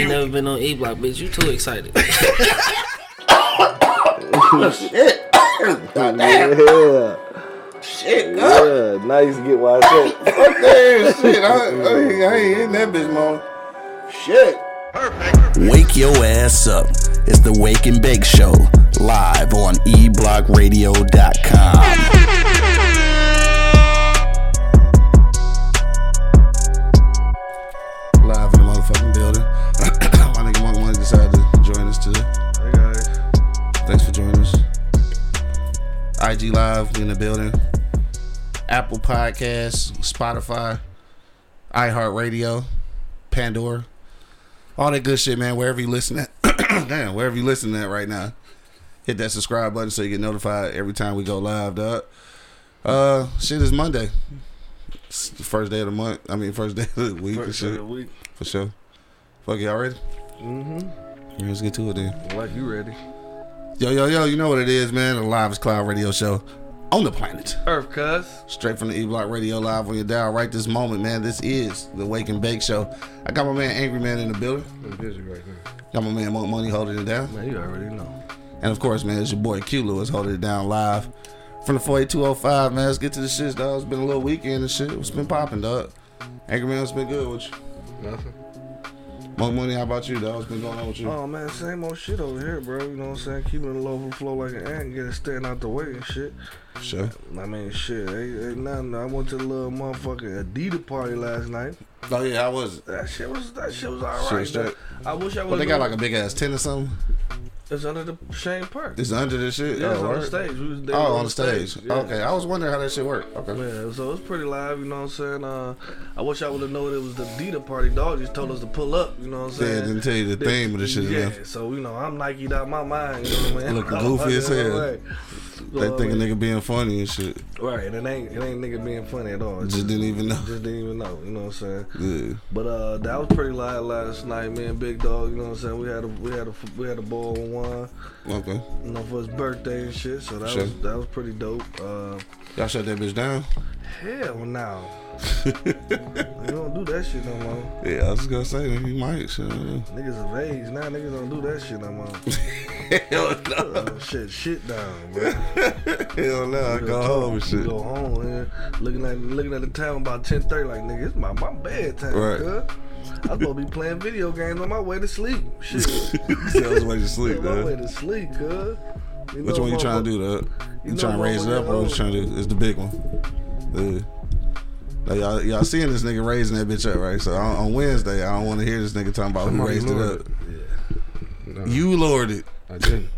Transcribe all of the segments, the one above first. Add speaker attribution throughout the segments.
Speaker 1: ain't never been on E Block, bitch. You too excited.
Speaker 2: Shit. God damn.
Speaker 3: Yeah.
Speaker 2: Shit, God.
Speaker 3: Yeah. Now you get why I said.
Speaker 2: Fuck that shit. I, I, I ain't in that bitch, man. Shit. Perfect.
Speaker 4: Wake your ass up. It's the Wake and Bake Show, live on eblockradio.com.
Speaker 2: IG Live in the building. Apple Podcasts, Spotify, iHeartRadio, Pandora, all that good shit, man. Wherever you listen at, damn, wherever you listen at right now, hit that subscribe button so you get notified every time we go live, dog. Uh, shit is Monday. It's the first day of the month. I mean, first day of the week
Speaker 3: First the week.
Speaker 2: For sure. Fuck y'all ready?
Speaker 3: Mm-hmm.
Speaker 2: Yeah, let's get to it then.
Speaker 3: Like you ready?
Speaker 2: Yo, yo, yo, you know what it is, man. The Live Cloud Radio Show on the planet.
Speaker 3: Earth, cuz.
Speaker 2: Straight from the E Block Radio Live on your dial right this moment, man. This is the Wake and Bake Show. I got my man Angry Man in the building.
Speaker 3: I'm busy right now.
Speaker 2: Got my man Monk Money holding it down.
Speaker 3: Man, you already know.
Speaker 2: And of course, man, it's your boy Q Lewis holding it down live from the 48205, man. Let's get to the shit, dog. It's been a little weekend and shit. What's been popping, dog? Angry Man, what's been good with you?
Speaker 3: Nothing.
Speaker 2: Monk Money, how about you, dog? What's been going on with you?
Speaker 3: Oh man, same old shit over here, bro. You know what I'm saying? Keeping it low flow like an ant, getting it staying out the way and shit.
Speaker 2: Sure.
Speaker 3: I mean, shit, ain't, ain't nothing. I went to the little motherfucking Adidas party last night.
Speaker 2: Oh, yeah, I was?
Speaker 3: That shit was that shit was alright.
Speaker 2: was.
Speaker 3: I wish I was.
Speaker 2: Well, they got like a big ass tent or something?
Speaker 3: It's under the Chene Park.
Speaker 2: It's under the shit?
Speaker 3: Yeah, it's
Speaker 2: oh,
Speaker 3: on the stage. We was there
Speaker 2: Oh, on the stage.
Speaker 3: Yeah.
Speaker 2: Okay, I was wondering how that shit worked. Okay.
Speaker 3: Yeah, so it's pretty live, you know what I'm saying? Uh, I wish I would have known it was the Dita party. Dog just told us to pull up, you know what I'm
Speaker 2: Yeah,
Speaker 3: saying?
Speaker 2: didn't tell you the theme of the shit.
Speaker 3: Yeah,
Speaker 2: Yeah.
Speaker 3: so you know I'm Nike'd out my mind. You know what I mean?
Speaker 2: Looking goofy as hell. They think a nigga being funny and shit.
Speaker 3: Right, and it ain't it ain't nigga being funny at all. It
Speaker 2: Just didn't even know.
Speaker 3: just didn't even know. You know what I'm saying?
Speaker 2: Yeah.
Speaker 3: But uh, that was pretty live last night, man. Big dog, you know what I'm saying? We had a we had a we had a ball one,
Speaker 2: Okay.
Speaker 3: you know, for his birthday and shit. So that
Speaker 2: Sure.
Speaker 3: was that was pretty dope. Uh,
Speaker 2: Y'all shut that bitch down?
Speaker 3: Hell no, you don't do that shit no more.
Speaker 2: Yeah, I was just gonna say that you might. Shit.
Speaker 3: Niggas of age now. Niggas don't do that shit no more.
Speaker 2: Hell no.
Speaker 3: Shit, shit down, bro.
Speaker 2: Hell no. I go home and shit.
Speaker 3: Go home, man. Looking at looking at the time about ten thirty, like nigga, it's my my bedtime.
Speaker 2: Right.
Speaker 3: Right. I was supposed to be playing video games on my way to sleep. Shit.
Speaker 2: I was waiting to sleep,
Speaker 3: on my way to sleep, cuz. You
Speaker 2: Which
Speaker 3: know,
Speaker 2: one you trying to do, though? You,
Speaker 3: you
Speaker 2: trying to raise it up, or what you trying to do? It's the big one. Yeah. Like y'all, y'all seeing this nigga raising that bitch up, right? So on, on Wednesday, I don't want to hear this nigga talking about who
Speaker 5: Somebody
Speaker 2: raised it up.
Speaker 5: it. No,
Speaker 2: You lowered it.
Speaker 5: I didn't.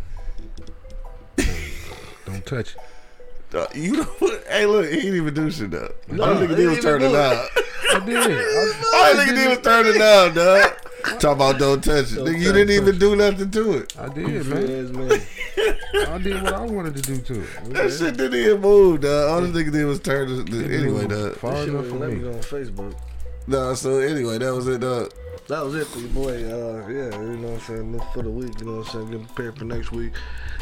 Speaker 5: Don't touch it.
Speaker 2: Uh, you know what? Hey, look, he didn't even do shit, though.
Speaker 3: No,
Speaker 2: All nigga
Speaker 3: he
Speaker 2: did was
Speaker 3: didn't
Speaker 2: turn it down.
Speaker 5: I did. I,
Speaker 2: All that nigga did was turn it down, dog. Talk about don't touch it.
Speaker 3: Don't
Speaker 2: Nigga, you didn't even do nothing to it.
Speaker 5: I did,
Speaker 3: Goofy
Speaker 5: man.
Speaker 3: man.
Speaker 5: I did what I wanted to do to it.
Speaker 2: That shit didn't even move, dog. All this nigga did was turn it. Anyway, dog.
Speaker 5: Far
Speaker 3: Shit
Speaker 5: enough
Speaker 3: was
Speaker 5: for
Speaker 3: let me
Speaker 5: me.
Speaker 3: go on Facebook.
Speaker 2: No, so anyway, that was it, dog.
Speaker 3: That was it for your boy. Uh, yeah, you know what I'm saying. For the week, you know what I'm saying. Get prepared for next week.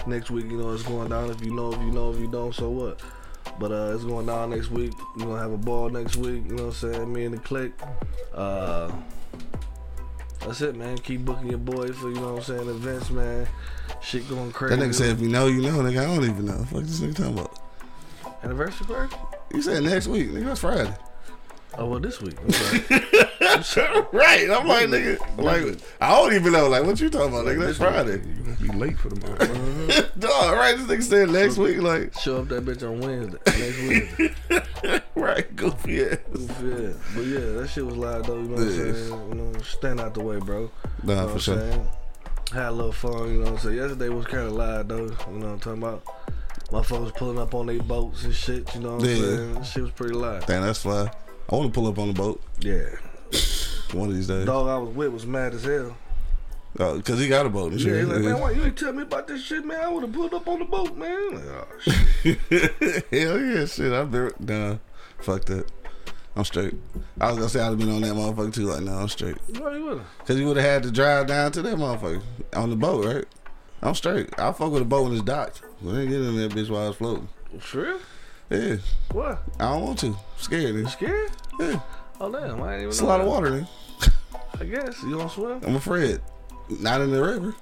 Speaker 3: Next week, you know it's going down. If you know, if you know, if you don't, so what? But uh, it's going down next week. We're gonna have a ball next week. You know what I'm saying. Me and the clique. Uh, that's it, man. Keep booking your boy for you know what I'm saying events, man. Shit going crazy.
Speaker 2: That nigga said, if you know, you know. Nigga, I don't even know. Fuck this nigga talking about.
Speaker 3: anniversary party.
Speaker 2: You said next week. Nigga, that's Friday.
Speaker 3: Oh well, this week.
Speaker 2: Right. I'm like, nigga. Like, I don't even know. Like, what you talking about, nigga? That's Friday.
Speaker 5: You gonna be late for the motherfucker.
Speaker 2: Dog, right? This nigga said next week. Like,
Speaker 3: Show up that bitch on Wednesday. Next Wednesday.
Speaker 2: right. Goofy ass.
Speaker 3: Yeah, but yeah, that shit was live though. You know what I'm saying? You know, stand out the way, bro.
Speaker 2: Nah,
Speaker 3: You know
Speaker 2: for sure.
Speaker 3: saying? Had a little fun. You know what I'm saying? Yesterday was kind of live though. You know what I'm talking about? My folks pulling up on their boats and shit. You know what I'm
Speaker 2: Yeah.
Speaker 3: saying? Shit was pretty live.
Speaker 2: Damn, that's fly. I want to pull up on the boat
Speaker 3: Yeah.
Speaker 2: one of these days.
Speaker 3: Dog I was with was mad as hell.
Speaker 2: Oh, Cause he got a boat and
Speaker 3: Yeah, he's like, man, why you ain't tell me about this shit, man? I would have pulled up on the boat, man. Like, oh, shit.
Speaker 2: Hell yeah, shit. I've been nah. Fuck that. I'm straight. I was gonna say I'd have been on that motherfucker too. Like, no, I'm straight.
Speaker 3: Why you would
Speaker 2: Cause you would have had to drive down to that motherfucker on the boat, right? I'm straight. I'll fuck with a boat when it's docked. We ain't get in that bitch while it's floating.
Speaker 3: For real?
Speaker 2: Yeah,
Speaker 3: What?
Speaker 2: I don't want to. I'm scared. Nigga.
Speaker 3: scared?
Speaker 2: Yeah,
Speaker 3: Oh damn, I ain't even
Speaker 2: it's a lot of water. Nigga.
Speaker 3: I guess you don't swim.
Speaker 2: I'm afraid. Not in the river.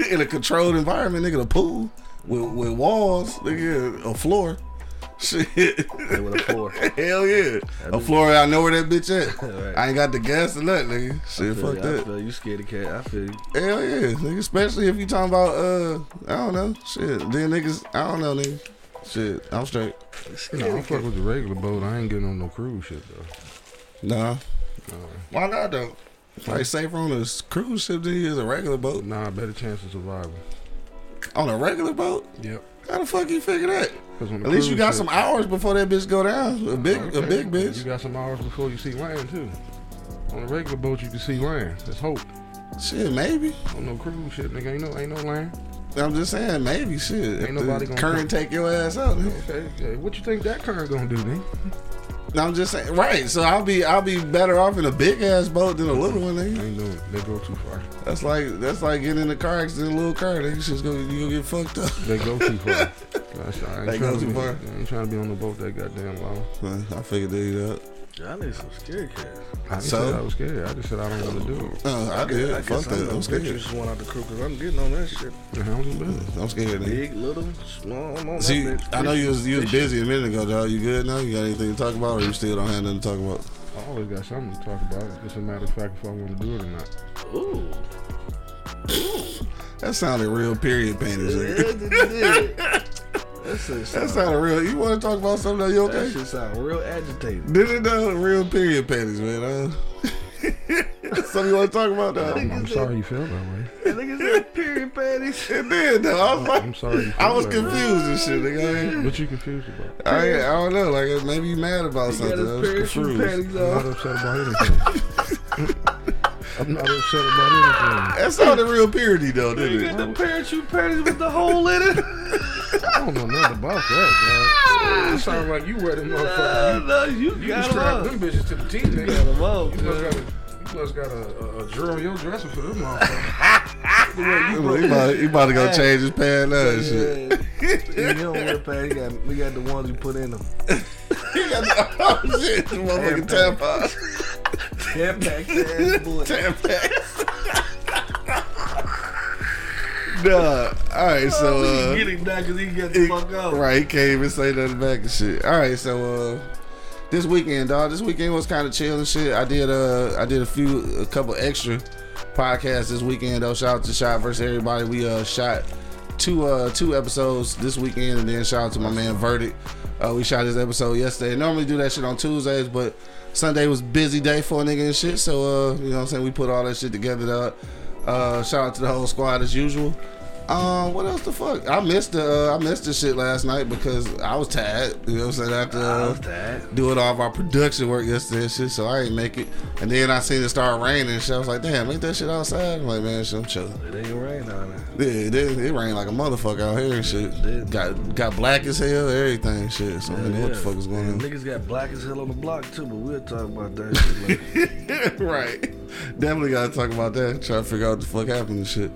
Speaker 2: in a controlled environment, nigga, the pool with, with walls, nigga, a floor. Shit.
Speaker 3: With a four.
Speaker 2: Hell yeah. A floor, I know where that bitch at.
Speaker 3: Right.
Speaker 2: I ain't got the gas to that, nigga. Shit, fuck
Speaker 3: you, I
Speaker 2: that.
Speaker 3: feel you scared of cat. I feel you.
Speaker 2: Hell yeah, nigga. Especially if you talking about, uh, I don't know. Shit. Then niggas, I don't know, nigga. Shit, I'm straight.
Speaker 5: No, I'm fuck with the regular boat. I ain't getting on no cruise shit though.
Speaker 2: Nah. Why not, though? Probably safer on a cruise ship than he is a regular boat.
Speaker 5: Nah, better chance of survival.
Speaker 2: On a regular boat?
Speaker 5: Yep.
Speaker 2: How the fuck you figure that? At least you got
Speaker 5: ship-
Speaker 2: some hours before that bitch go down. A big, a big bitch.
Speaker 5: You got some hours before you see land too. On a regular boat, you can see land. That's hope.
Speaker 2: Shit, maybe.
Speaker 5: On no cruise ship, nigga, ain't no ain't no land.
Speaker 2: I'm just saying, maybe. Shit.
Speaker 5: Ain't nobody gonna
Speaker 2: current take your ass out.
Speaker 5: Okay, yeah, what you think that current gonna do, then?
Speaker 2: No, I'm just saying. Right. So I'll be, I'll be better off in a big ass boat than a little one. Nigga.
Speaker 5: Ain't it. They go too far.
Speaker 2: That's like, that's like getting in a car accident, in a little car. They just go, you gonna get fucked up.
Speaker 5: They go too far. Gosh, I ain't
Speaker 2: They
Speaker 5: trying
Speaker 2: go
Speaker 5: to
Speaker 2: too
Speaker 5: be,
Speaker 2: far?
Speaker 5: I ain't trying to be on the boat that goddamn long.
Speaker 2: I figured that out.
Speaker 3: I need some scary cats.
Speaker 5: I didn't
Speaker 2: So?
Speaker 5: say I was scared. I just said I don't want to do it.
Speaker 2: Oh, I did.
Speaker 3: I
Speaker 2: Fuck
Speaker 3: guess I'm
Speaker 2: that.
Speaker 3: gonna
Speaker 2: I'm scared.
Speaker 3: bet you just one out the crew because I'm getting on that shit.
Speaker 5: The hounds and business.
Speaker 2: I'm scared. Nigga.
Speaker 3: Big, little, small. I'm on
Speaker 2: See,
Speaker 3: that bitch.
Speaker 2: I know you was you was busy a minute ago, dog. You good now? You got anything to talk about, or you still don't have nothing to talk about?
Speaker 5: I always got something to talk about. It's just a matter of fact if I want to do it or not.
Speaker 3: Ooh.
Speaker 2: That sounded real period painters.
Speaker 3: Yeah,
Speaker 2: nigga.
Speaker 3: it did. That shit
Speaker 2: That
Speaker 3: sound,
Speaker 2: sounded real. You want to talk about something? That you
Speaker 3: that
Speaker 2: okay?
Speaker 3: shit sound real agitated.
Speaker 2: Did it though? Real period panties, man. Something you want to talk about, though?
Speaker 5: I'm, I'm sorry you feel that way.
Speaker 3: That nigga said period panties.
Speaker 2: It did, though. I was like,
Speaker 5: I'm sorry. You feel
Speaker 2: I was
Speaker 5: that way.
Speaker 2: confused and shit, nigga. I ain't-
Speaker 5: What you confused about?
Speaker 2: I, I don't know. Like maybe you mad about
Speaker 3: He got
Speaker 2: something. I was
Speaker 3: his parachute
Speaker 2: confused.
Speaker 3: panties
Speaker 5: I'm not upset about anything. I'm not upset about anything.
Speaker 2: That sounded real periody though, didn't
Speaker 3: got
Speaker 2: it?
Speaker 3: the parachute panties with the hole in it.
Speaker 5: I don't know nothing about that, man. It ah! sounds like you wear them
Speaker 3: No,
Speaker 5: motherfuckers.
Speaker 3: no, you
Speaker 5: You, you
Speaker 3: got
Speaker 5: can
Speaker 3: them
Speaker 5: strap
Speaker 3: up.
Speaker 5: them bitches to the T,
Speaker 3: You got
Speaker 5: nigga.
Speaker 3: them up.
Speaker 5: You must got a,
Speaker 3: man.
Speaker 5: you must got a, a, a drill your dresser for them motherfuckers. the way you
Speaker 2: Look, He about, he about to go change his pants now and shit.
Speaker 3: Yeah, you don't wear pants. You got, we got the ones you put in them.
Speaker 2: He got the, oh shit, the motherfucking tampons.
Speaker 3: Tampax ass boy.
Speaker 2: Tampax. Nah. All right, so uh,
Speaker 3: can get him now because he got the fuck out.
Speaker 2: Right, he can't even say nothing back and shit. All right, so uh, this weekend, dog. This weekend was kind of chill and shit. I did uh, I did a few, a couple extra podcasts this weekend. Though, shout out to Shot versus everybody. We uh shot two uh two episodes this weekend, and then shout out to my man Verdict. Uh, we shot this episode yesterday. Normally do that shit on Tuesdays, but Sunday was busy day for a nigga and shit. So uh, you know what I'm saying? We put all that shit together. Dog. Uh, shout out to the whole squad as usual. Um, what else the fuck? I missed the uh, I missed the shit last night because I was tired. You know what I'm saying? After
Speaker 3: I
Speaker 2: uh, doing all of our production work yesterday and shit, so I ain't make it. And then I seen it start raining and shit. I was like, damn, ain't that shit outside? I'm like, man, shit, I'm chilling.
Speaker 3: It ain't rain down there.
Speaker 2: Yeah, it, it, it rained like a motherfucker out here and shit. Got got black as hell, everything, shit. So I don't know what the fuck is going on.
Speaker 3: Niggas got black as hell on the block too, but we'll talk about that shit later.
Speaker 2: right. Definitely gotta talk about that. Try to figure out what the fuck happened and shit.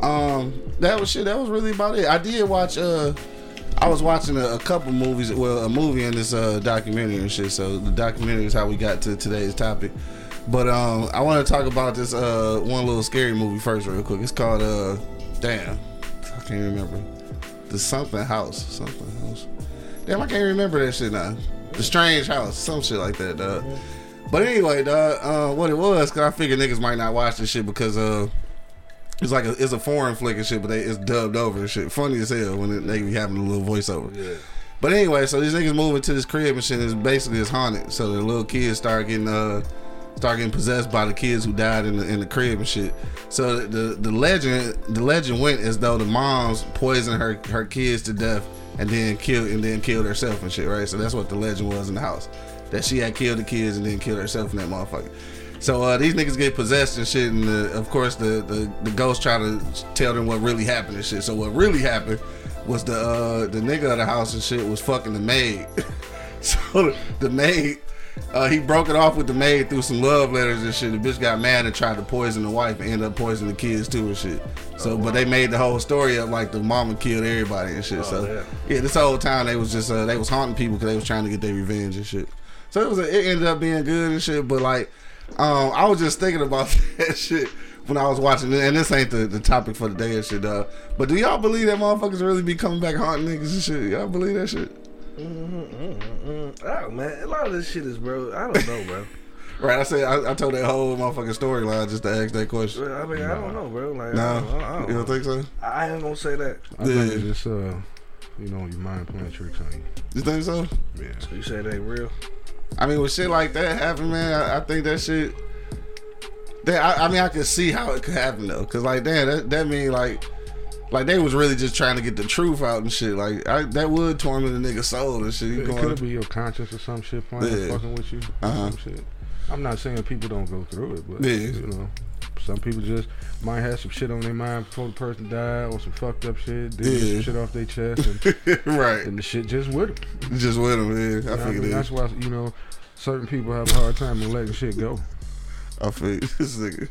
Speaker 2: Um, that was shit. That was really about it. I did watch. Uh, I was watching a, a couple movies. Well, a movie and this uh documentary and shit. So the documentary is how we got to today's topic. But um, I want to talk about this uh one little scary movie first, real quick. It's called uh, damn, I can't remember. The something house, something house. Damn, I can't remember that shit now. The strange house, some shit like that, dog. But anyway, dog, uh, what it was, cause I figured niggas might not watch this shit because uh, it's like a, it's a foreign flick and shit, but they, it's dubbed over and shit. Funny as hell when it, they be having a little voiceover.
Speaker 3: Yeah.
Speaker 2: But anyway, so these niggas moving to this crib and shit is basically it's haunted. So the little kids start getting uh start getting possessed by the kids who died in the in the crib and shit. So the the legend the legend went as though the moms poisoned her her kids to death and then killed and then killed herself and shit, right? So that's what the legend was in the house. That she had killed the kids and then killed herself in that motherfucker. So uh, these niggas get possessed and shit, and the, of course the, the the ghost try to tell them what really happened and shit. So what really happened was the uh, the nigga of the house and shit was fucking the maid. so the maid, uh, he broke it off with the maid through some love letters and shit. The bitch got mad and tried to poison the wife and ended up poisoning the kids too and shit. So, but they made the whole story up like the mama killed everybody and shit. so
Speaker 3: damn.
Speaker 2: yeah, this whole time they was just uh, they was haunting people because they was trying to get their revenge and shit. So it was a, it ended up being good and shit, but like Um, I was just thinking about that shit when I was watching it, and this ain't the, the topic for the day and shit, dog. But do y'all believe that motherfuckers really be coming back haunting niggas and shit? Y'all believe that shit?
Speaker 3: Oh man, a lot of this shit is bro. I don't know, bro.
Speaker 2: Right, I said I, I told that whole motherfucking storyline just to ask that question.
Speaker 3: I mean, I don't know, bro. Like,
Speaker 2: No,
Speaker 3: I, don't, I, don't
Speaker 2: you don't think so?
Speaker 3: I ain't gonna say that.
Speaker 5: I think
Speaker 2: Yeah.
Speaker 5: it's just uh, you know, your mind playing tricks on you.
Speaker 2: You think so?
Speaker 5: Yeah.
Speaker 3: You say it ain't real.
Speaker 2: I mean, with shit like that happen, man, I, I think that shit. That I, I mean, I can see how it could happen though, cause like, damn, that that mean like, like they was really just trying to get the truth out and shit. Like I, that would torment a nigga's soul and shit. You
Speaker 5: It could be your conscience or some shit playing,
Speaker 2: Yeah.
Speaker 5: fucking with you.
Speaker 2: Uh-huh.
Speaker 5: Some shit. I'm not saying people don't go through it, but
Speaker 2: Yeah.
Speaker 5: you know, some people just might have some shit on their mind before the person died, or some fucked up shit. They get
Speaker 2: Yeah.
Speaker 5: some shit off their chest, and,
Speaker 2: right,
Speaker 5: and the shit just with them.
Speaker 2: just with him. Yeah, I
Speaker 5: You know I mean?
Speaker 2: it.
Speaker 5: That's why you know certain people have a hard time in letting shit go.
Speaker 2: I feel this nigga.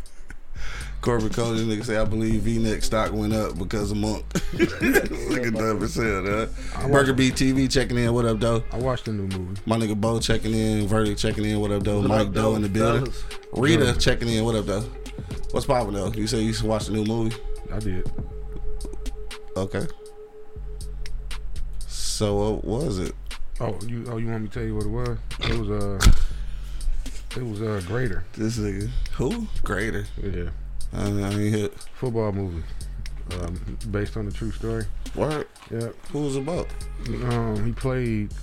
Speaker 2: Corbin Cody, this nigga say, I believe V-neck stock went up because of Monk. Look at that percent, huh? Burger Beat TV checking in. What up, though?
Speaker 5: I watched the new movie.
Speaker 2: My nigga Bo checking in. Verdict checking in. What up, though?
Speaker 3: What
Speaker 2: Mike Doe in the building.
Speaker 3: fellas?
Speaker 2: Rita checking in. What up, though? What's poppin' though? You say you used to watch the new movie?
Speaker 5: I did.
Speaker 2: Okay. So what was it?
Speaker 5: Oh, you oh you want me to tell you what it was? It was uh it was uh greater.
Speaker 2: This nigga who? Greater.
Speaker 5: Yeah.
Speaker 2: I, I ain't hit.
Speaker 5: Football movie. Um, based on the true story.
Speaker 2: What?
Speaker 5: Yeah.
Speaker 2: Who was it about?
Speaker 5: Um, he played.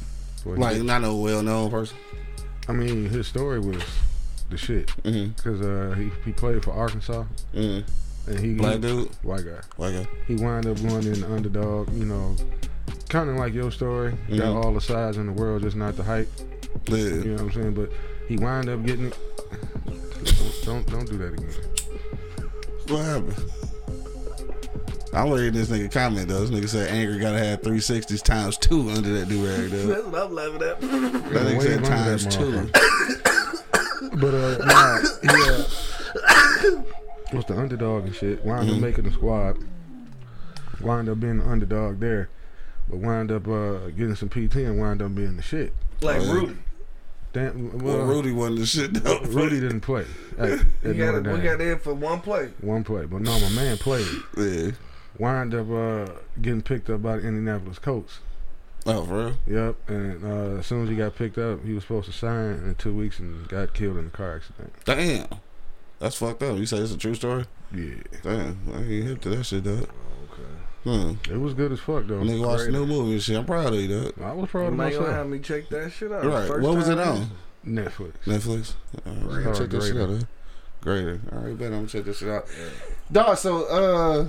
Speaker 5: well,
Speaker 2: Like
Speaker 5: he-
Speaker 2: not no well known person.
Speaker 5: I mean, his story was the shit
Speaker 2: Mm-hmm.
Speaker 5: because uh, he he played for Arkansas
Speaker 2: Mm-hmm.
Speaker 5: and he
Speaker 2: Black
Speaker 5: he,
Speaker 2: dude.
Speaker 5: white guy.
Speaker 2: White guy.
Speaker 5: He wound up going in the underdog. You know, kind of like your story.
Speaker 2: Mhm.
Speaker 5: Got all the size in the world, just not the height.
Speaker 2: Yeah.
Speaker 5: You know what I'm saying? But he wound up getting it. Don't don't, don't do that again.
Speaker 2: What happened? I'm reading this nigga comment though. This nigga said Angry gotta have 360s times two under that do rag though.
Speaker 3: That's what I'm laughing at.
Speaker 2: That nigga said
Speaker 5: under that
Speaker 2: times two.
Speaker 5: motherfucker. But uh, nah, he uh, was the underdog and shit. Wound
Speaker 2: Mm-hmm.
Speaker 5: up making the squad. Wound up being the underdog there, but wound up uh, getting some PT and wound up being the shit.
Speaker 3: Like. Rudy.
Speaker 5: Damn,
Speaker 2: Well,
Speaker 5: well,
Speaker 2: Rudy wasn't the shit though.
Speaker 5: Rudy didn't play. At,
Speaker 3: We got
Speaker 5: Notre
Speaker 3: it. We
Speaker 5: Dame.
Speaker 3: got in for one play.
Speaker 5: one play, but no, my man played.
Speaker 2: Yeah.
Speaker 5: Wound up uh, getting picked up by the Indianapolis Colts.
Speaker 2: Oh, for real?
Speaker 5: Yep, and uh, as soon as he got picked up, he was supposed to sign in two weeks and got killed in a car accident.
Speaker 2: Damn. That's fucked up. You say it's a true story?
Speaker 5: Yeah,
Speaker 2: Damn. I ain't hip to that shit, dog.
Speaker 3: Okay.
Speaker 2: Hmm.
Speaker 5: it was good as fuck though.
Speaker 2: Nigga watched the new movie and shit. I'm proud of you, dog.
Speaker 5: I was
Speaker 3: You
Speaker 5: proud of
Speaker 3: might gonna
Speaker 5: myself.
Speaker 3: have me check that shit out.
Speaker 2: Right.
Speaker 3: First
Speaker 2: What was it on?
Speaker 5: Netflix.
Speaker 2: Netflix. All right,
Speaker 5: It's
Speaker 2: check that
Speaker 5: called
Speaker 2: shit out.
Speaker 5: Greater.
Speaker 2: Huh? Greater. All right, bet I'm gonna check this shit out. Dog, so uh,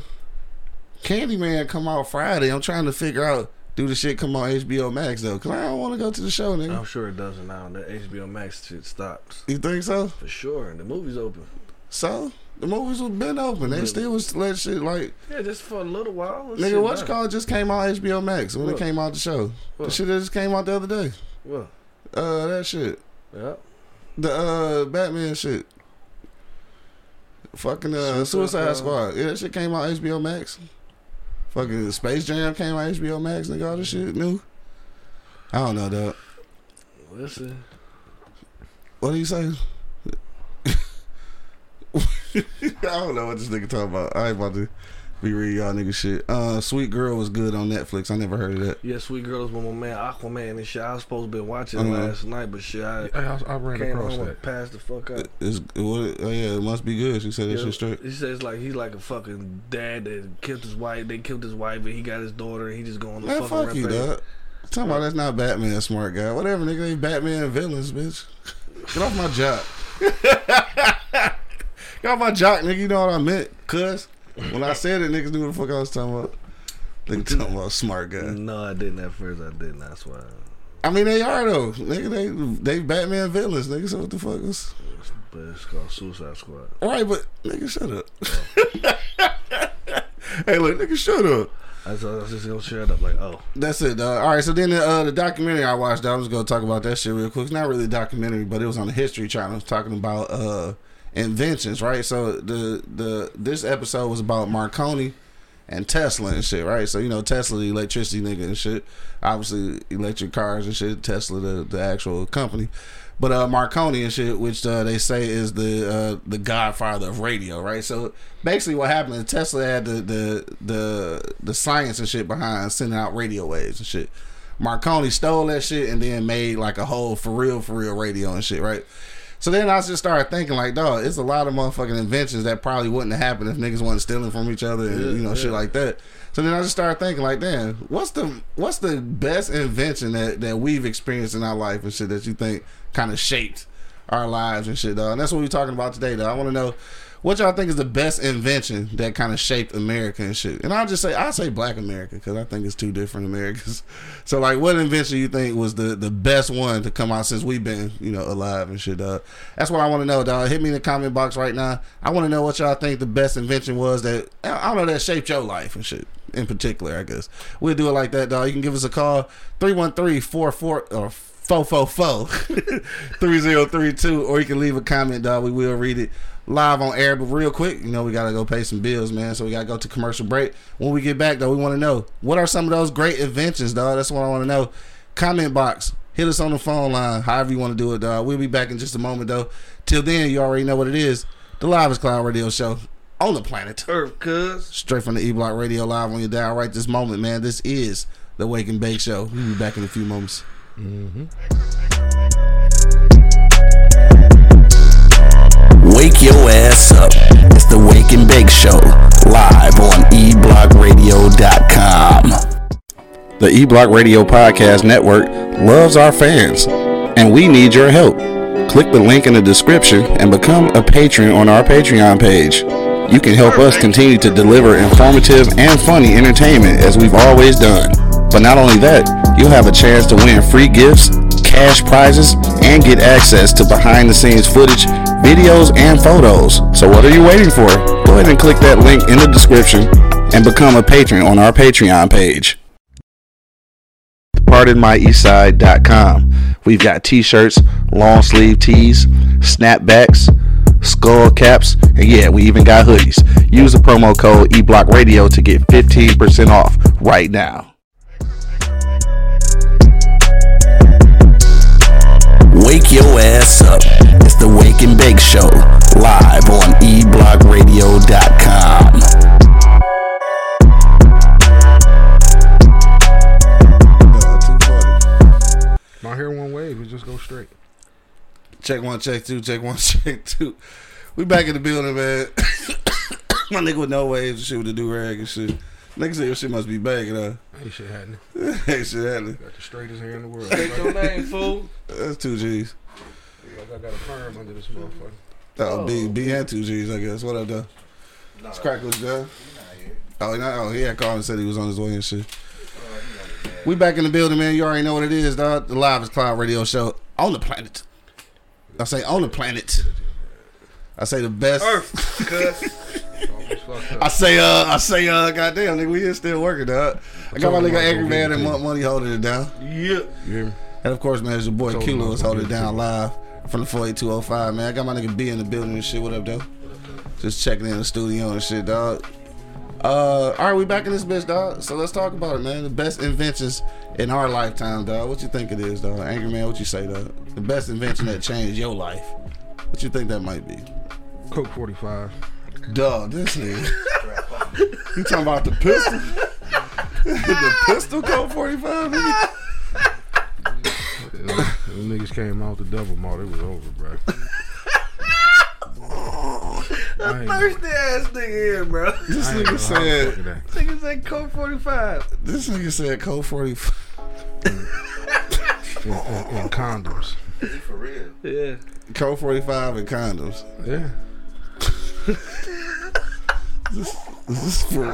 Speaker 2: Candyman come out Friday. I'm trying to figure out do the shit come on HBO Max though? Cause I don't want to go to the show, nigga.
Speaker 3: I'm sure it doesn't now. The HBO Max shit stops
Speaker 2: You think so?
Speaker 3: for sure. And the movie's open.
Speaker 2: So the movies was been open. They still was let shit like
Speaker 3: Yeah, just for a little while.
Speaker 2: Nigga. What's called just came out HBO Max when it came out the show. The shit that just came out the other day.
Speaker 3: What?
Speaker 2: Uh, that shit.
Speaker 3: Yeah.
Speaker 2: The uh Batman shit. Fucking uh
Speaker 3: Suicide
Speaker 2: Suicide
Speaker 3: Squad.
Speaker 2: Squad. Yeah, that shit came out HBO Max. Fucking Space Jam came out HBO Max. Nigga, all this shit new. I don't know, dog.
Speaker 3: Listen.
Speaker 2: What do you say? I don't know what this nigga talking about. I ain't about to be reading y'all nigga shit. Uh, Sweet Girl was good on Netflix. I never heard of that.
Speaker 3: Yeah, Sweet Girls with my man Aquaman and shit. I was supposed to be watching it
Speaker 2: Uh-huh.
Speaker 3: last night, but shit, I
Speaker 5: I, I, I ran
Speaker 3: came
Speaker 5: across
Speaker 3: home
Speaker 5: that.
Speaker 3: and passed the fuck up.
Speaker 2: It's, what, oh yeah, it must be good. She said that
Speaker 3: Yeah,
Speaker 2: shit straight.
Speaker 3: He says like he's like a fucking dad that killed his wife. They killed his wife, and he got his daughter, and he just going to
Speaker 2: Man,
Speaker 3: fucking
Speaker 2: fuck you,
Speaker 3: rampage.
Speaker 2: dog. Talking about that's not Batman, smart guy. Whatever, nigga. They Batman villains, bitch. Get off my jock. Get off my jock, nigga. You know what I meant, cuz. When I said it, niggas knew what the fuck I was talking about. Nigga talking about smart guy.
Speaker 3: No, I didn't at first. I didn't. That's why.
Speaker 2: I mean, they are though, nigga. They they Batman villains, nigga. So what the fuck is?
Speaker 3: But it's called Suicide Squad.
Speaker 2: All right, but nigga, shut up. hey, look, nigga, shut up.
Speaker 3: I was, I was just gonna share it up like, oh,
Speaker 2: That's it, dog. All right, so then the, uh, the documentary I watched, I was gonna talk about that shit real quick. It's not really a documentary, but it was on the History Channel. It's talking about uh, inventions, right? So the the this episode was about Marconi and Tesla and shit, right? So you know Tesla, the electricity nigga and shit. Obviously, electric cars and shit. Tesla, the the actual company. But uh, Marconi and shit, which uh, they say is the uh, the godfather of radio, right? So basically, what happened is Tesla had the the the the science and shit behind sending out radio waves and shit. Marconi stole that shit and then made like a whole for real for real radio and shit, right? So then I just started thinking like, dog, it's a lot of motherfucking inventions that probably wouldn't have happened if niggas wasn't stealing from each other and you know shit like that. So then I just started thinking like, damn, what's the what's the best invention that that we've experienced in our life and shit that you think kind of shaped our lives and shit, dog. And that's what we're talking about today, though. I want to know what y'all think is the best invention that kind of shaped America and shit. And I'll just say, I'll say Black America because I think it's two different Americas. So, like, what invention you think was the the best one to come out since we've been, you know, alive and shit, dog? That's what I want to know, dog. Hit me in the comment box right now. I want to know what y'all think the best invention was that I don't know that shaped your life and shit. In particular, I guess we'll do it like that, dog. You can give us a call 313 44 or 444 3032 or you can leave a comment dog we will read it live on air but real quick you know we gotta go pay some bills man. So we gotta go to commercial break. When we get back though we want to know what are some of those great inventions dog that's what i want to know. Comment box hit us on the phone line however you want to do it dog we'll be back in just a moment though. Till then you already know what it is. The livest cloud radio show on the planet.
Speaker 3: Earth, cuz.
Speaker 2: straight from the E Block Radio live on your dial right this moment, man. This is the Wake and Bake Show. We'll be back in a few moments.
Speaker 4: Wake your ass up. It's the Wake and Bake Show, live on eblockradio.com.
Speaker 2: The E Block Radio Podcast Network loves our fans, and we need your help. Click the link in the description and become a patron on our Patreon page. You can help us continue to deliver informative and funny entertainment as we've always done. But not only that, you'll have a chance to win free gifts, cash prizes, and get access to behind the scenes footage, videos, and photos. So what are you waiting for? Go ahead and click that link in the description and become a patron on our Patreon page pardonmyeastside.com. We've got t-shirts, long sleeve tees, snapbacks, skull caps, and yeah, we even got hoodies. Use the promo code eBlockRadio to get 15% off right now.
Speaker 4: Wake your ass up. It's the Wake and Bake Show, live on eblockradio.com.
Speaker 5: My hair one wave, it just go straight.
Speaker 2: Check one, check two, check one, check two. We back in the building, man. My nigga with no waves and shit with the do rag and shit. Nigga said your shit must be bagging, huh?
Speaker 5: Ain't shit happening.
Speaker 2: hey, shit happening.
Speaker 5: Got the straightest hair in the world.
Speaker 3: State your name, fool.
Speaker 2: That's two G's.
Speaker 5: Like I got a perm under this motherfucker.
Speaker 2: Oh, B, B and two G's, I guess. What up, though? It's Crackles, Joe. Oh, not, oh, he had called and said he was on his way and shit. Oh, we back in the building, man. You already know what it is, dog. The Live is Cloud Radio Show on the planet. I say on the planet. I say the best.
Speaker 3: Earth, cuz.
Speaker 5: Almost fucked up.
Speaker 2: I say, uh, I say, uh, goddamn, nigga, we here still working, dog. I got my nigga Angry Man and
Speaker 5: it
Speaker 2: Money holding it down.
Speaker 3: Yeah.
Speaker 5: You hear me?
Speaker 2: And of course, man, it's your boy
Speaker 5: Told
Speaker 2: Kilo is holding it down
Speaker 5: to
Speaker 2: live from the 48205, man. I got my nigga B in the building and shit. What up, though? Just checking in the studio and shit, dog. Uh, all right, we back in this bitch, dog. So let's talk about it, man. The best inventions in our lifetime, dog. What you think it is, dog? Angry Man, what you say, dog? The best invention that changed your life. What you think that might be?
Speaker 5: Colt 45.
Speaker 2: Dog, this nigga. you talking about the pistol? the pistol Colt 45, nigga?
Speaker 5: Them them niggas came out the double malt. It was over, bro. I ain't-
Speaker 3: Thirsty ass nigga here, bro.
Speaker 2: This
Speaker 5: I
Speaker 2: nigga
Speaker 5: know how
Speaker 2: said,
Speaker 5: fuck of that.
Speaker 3: Nigga said Colt 45.
Speaker 2: this nigga said Colt 45.
Speaker 5: And, and, and condoms. For real?
Speaker 3: Yeah.
Speaker 2: Colt 45 and condoms.
Speaker 5: Yeah.
Speaker 2: This is for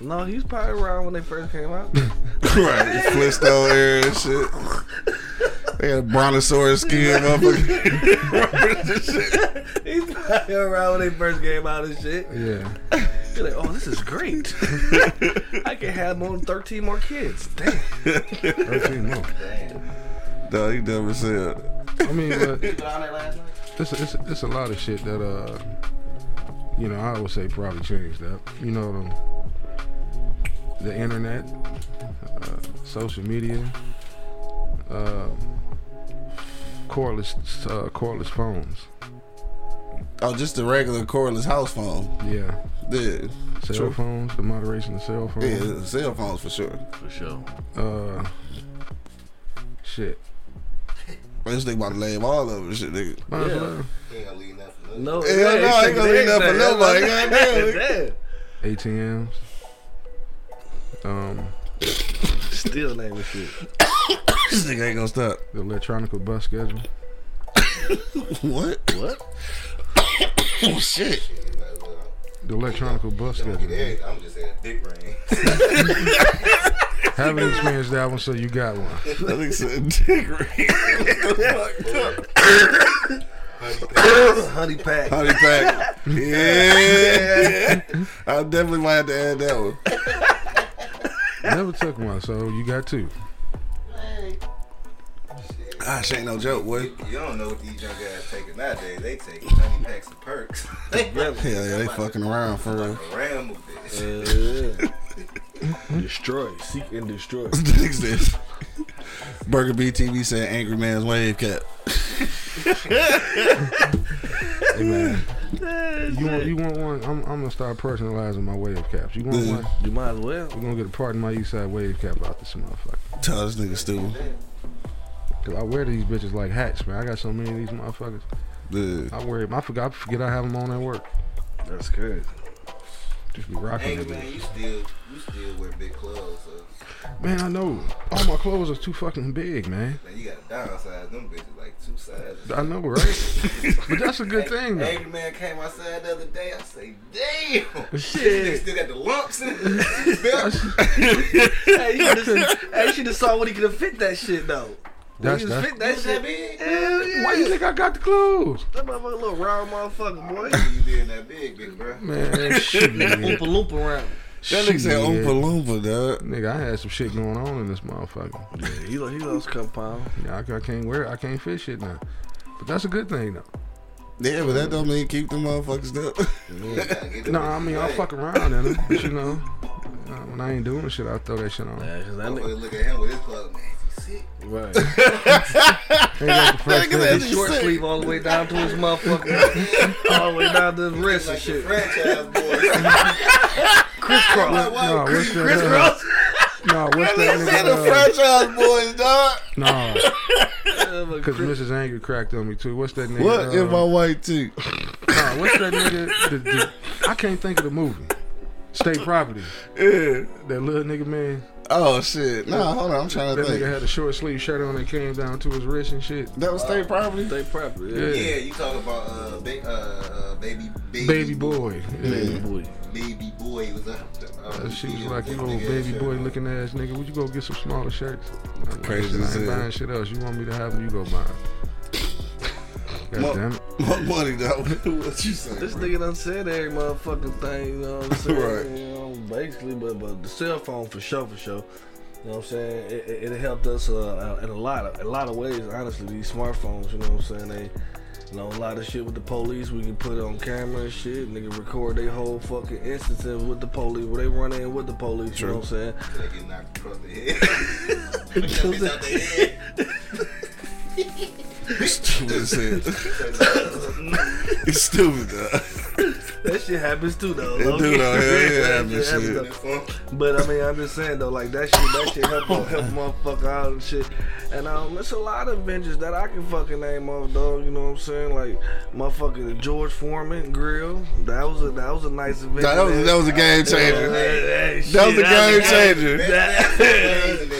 Speaker 3: No, he was probably around when they first came out.
Speaker 2: right. Flintstone era and shit. They had brontosaurus skin, motherfucker.
Speaker 3: He's probably around when they first came out and shit.
Speaker 5: Yeah.
Speaker 3: You're like, oh, this is great. I can have more than 13 more kids. Damn.
Speaker 5: 13 more. Damn.
Speaker 2: no, he never said.
Speaker 5: I mean, but it's, it's, it's a lot of shit that, uh, you know, I would say probably changed that. You know, the, the internet, uh, social media, Uh, cordless, uh, cordless phones.
Speaker 2: Oh, just the regular cordless house phone.
Speaker 5: Yeah.
Speaker 2: Yeah,
Speaker 5: Cell
Speaker 2: True.
Speaker 5: phones, the moderation of cell phones.
Speaker 2: yeah, cell phones for sure.
Speaker 3: For sure.
Speaker 5: Uh, shit.
Speaker 2: This nigga about to name all of them, shit, nigga.
Speaker 5: Might
Speaker 3: Yeah.
Speaker 4: He ain't gonna leave nothing. for
Speaker 3: No,
Speaker 2: Hell
Speaker 3: yeah,
Speaker 2: no, I
Speaker 3: he
Speaker 2: ain't gonna leave nothing for
Speaker 3: everything.
Speaker 2: nobody.
Speaker 3: Goddamn.
Speaker 5: ATMs. Um,
Speaker 3: Still naming shit.
Speaker 2: This nigga ain't gonna stop.
Speaker 5: the electronic bus schedule.
Speaker 2: What?
Speaker 3: What?
Speaker 2: Oh shit.
Speaker 5: The electronic bus schedule.
Speaker 4: Yeah, I'm just saying dick ring.
Speaker 5: Haven't experienced that one, so you got one.
Speaker 2: That nigga said dick ring.
Speaker 3: Honey pack.
Speaker 2: Honey pack. Yeah. I definitely might have to add that one.
Speaker 5: Never took one, so you got two.
Speaker 2: Ah, Gosh, ain't no joke, boy.
Speaker 4: You don't know what these young guys taking nowadays. They take honey packs and perks.
Speaker 2: Hell yeah, they fucking around for real.
Speaker 4: Ram with this.
Speaker 3: Yeah, yeah. destroy. Seek and destroy.
Speaker 2: Nigga said- Burger BTV said Angry Man's wave cap.
Speaker 5: Hey man, you want you want one? I'm, I'm gonna start personalizing my wave caps. You want one?
Speaker 3: You might as well.
Speaker 5: We're gonna get a part of my East Side wave cap out this motherfucker.
Speaker 2: Tell this nigga stupid.
Speaker 5: Cause I wear these bitches like hats, man. I got so many of these motherfuckers.
Speaker 2: Yeah.
Speaker 5: I wear 'em. I forgot. I forget I have them on at work.
Speaker 3: That's good.
Speaker 5: Just be rocking
Speaker 4: Hey
Speaker 5: that
Speaker 4: man,
Speaker 5: bitch.
Speaker 4: you still you still wear big clothes, so
Speaker 5: Man, I know. All my clothes are too fucking big, man.
Speaker 4: man, you gotta downsize them bitches like two sizes.
Speaker 5: I know, right? but that's a good thing, though.
Speaker 4: Angry man came outside the other day. I say, damn.
Speaker 3: Shit.
Speaker 4: Still got the lumps in his belt.
Speaker 3: hey, you just, hey, you should have saw when he could have fit that shit though.
Speaker 5: That's-
Speaker 3: When he
Speaker 5: that's-
Speaker 3: fit that shit.
Speaker 4: that big?
Speaker 3: Hell yeah.
Speaker 5: Why you think I got the clothes?
Speaker 3: That motherfucker little round motherfucker, boy.
Speaker 4: You being that big, big bro.
Speaker 5: Man, shit.
Speaker 3: Oompa loompa around.
Speaker 2: That nigga said
Speaker 5: Shit.
Speaker 2: Oompa Loompa, dog.
Speaker 5: Nigga, I had some shit going on in this motherfucker.
Speaker 3: Yeah, he, he lost a couple pounds.
Speaker 5: Yeah, I, I can't wear it. I can't fit shit now. But that's a good thing, though.
Speaker 2: Yeah, but that don't mean keep them motherfuckers up.
Speaker 5: No, I mean, I fuck around in them. But, you know, uh, when I ain't doing shit, I throw that shit on.
Speaker 3: Yeah, 'cause that nigga,
Speaker 4: look at him with his clothes. Man, is he sick?
Speaker 3: right.
Speaker 5: Ain't that the first
Speaker 2: Nigga,
Speaker 3: short sleeve all the way down to his motherfucker, all the way down to his wrist and
Speaker 4: Like the
Speaker 3: shit.
Speaker 4: Franchise Boyz.
Speaker 3: Kris Kross.
Speaker 5: No, what's that? Uh,
Speaker 3: Kris Kross.
Speaker 5: no, what's that
Speaker 2: Said the
Speaker 5: nigga? Uh,
Speaker 2: Franchise Boyz, dog.
Speaker 5: no,
Speaker 3: Yeah,
Speaker 5: because
Speaker 3: Chris-
Speaker 5: Mrs. Angry cracked on me too. What's that nigga?
Speaker 2: What
Speaker 5: uh,
Speaker 2: in my white tee?
Speaker 5: Nah, what's that nigga? The, the, I can't think of the movie. State Property.
Speaker 2: Yeah.
Speaker 5: That little nigga man.
Speaker 2: Oh shit. Nah, hold on. I'm trying to think.
Speaker 5: That nigga had a short sleeve shirt on that came down to his wrist and shit.
Speaker 2: That was state property.
Speaker 3: Stay property.
Speaker 5: Yeah.
Speaker 3: Yeah.
Speaker 4: Yeah, you talking about uh, ba- uh, uh baby, baby,
Speaker 5: Baby boy. Yeah.
Speaker 3: Baby boy.
Speaker 4: baby boy was up. Uh,
Speaker 5: Uh, she was like, you
Speaker 4: big
Speaker 5: old baby boy looking ass nigga. Would you go get some smaller shirts? I'm like,
Speaker 2: Crazy
Speaker 5: "Shit, I ain't
Speaker 2: hell.
Speaker 5: buying shit else. You want me to have them? You go buy 'em." God
Speaker 2: Mo-
Speaker 5: damn it.
Speaker 2: What money though? what you saying?
Speaker 3: This nigga done said every motherfucking thing, you know what I'm saying?
Speaker 2: Right.
Speaker 3: You know, basically, but but the cell phone for sure, for sure. You know what I'm saying? It, it, it helped us uh, in a lot of a lot of ways. Honestly, these smartphones, you know what I'm saying? They, you know, a lot of shit with the police. We can put it on camera and shit. Nigga record their whole fucking instances with the police. Where they run in with the police. You know what I'm saying?
Speaker 4: They get knocked across the head.
Speaker 2: stupid as hell. It's stupid though.
Speaker 3: That shit happens too, though.
Speaker 2: It do,
Speaker 3: key.
Speaker 2: though. Hell yeah,
Speaker 3: That
Speaker 2: happens,
Speaker 3: happens, though. But I mean, I'm just saying though, like that shit, that shit help help motherfucker out and shit. And um, it's a lot of adventures that I can fucking name off, dog. You know what I'm saying? Like motherfucking the George Foreman grill. That was a that was a nice adventure.
Speaker 2: That was that was a game changer.
Speaker 3: Hey,
Speaker 2: That was a game changer.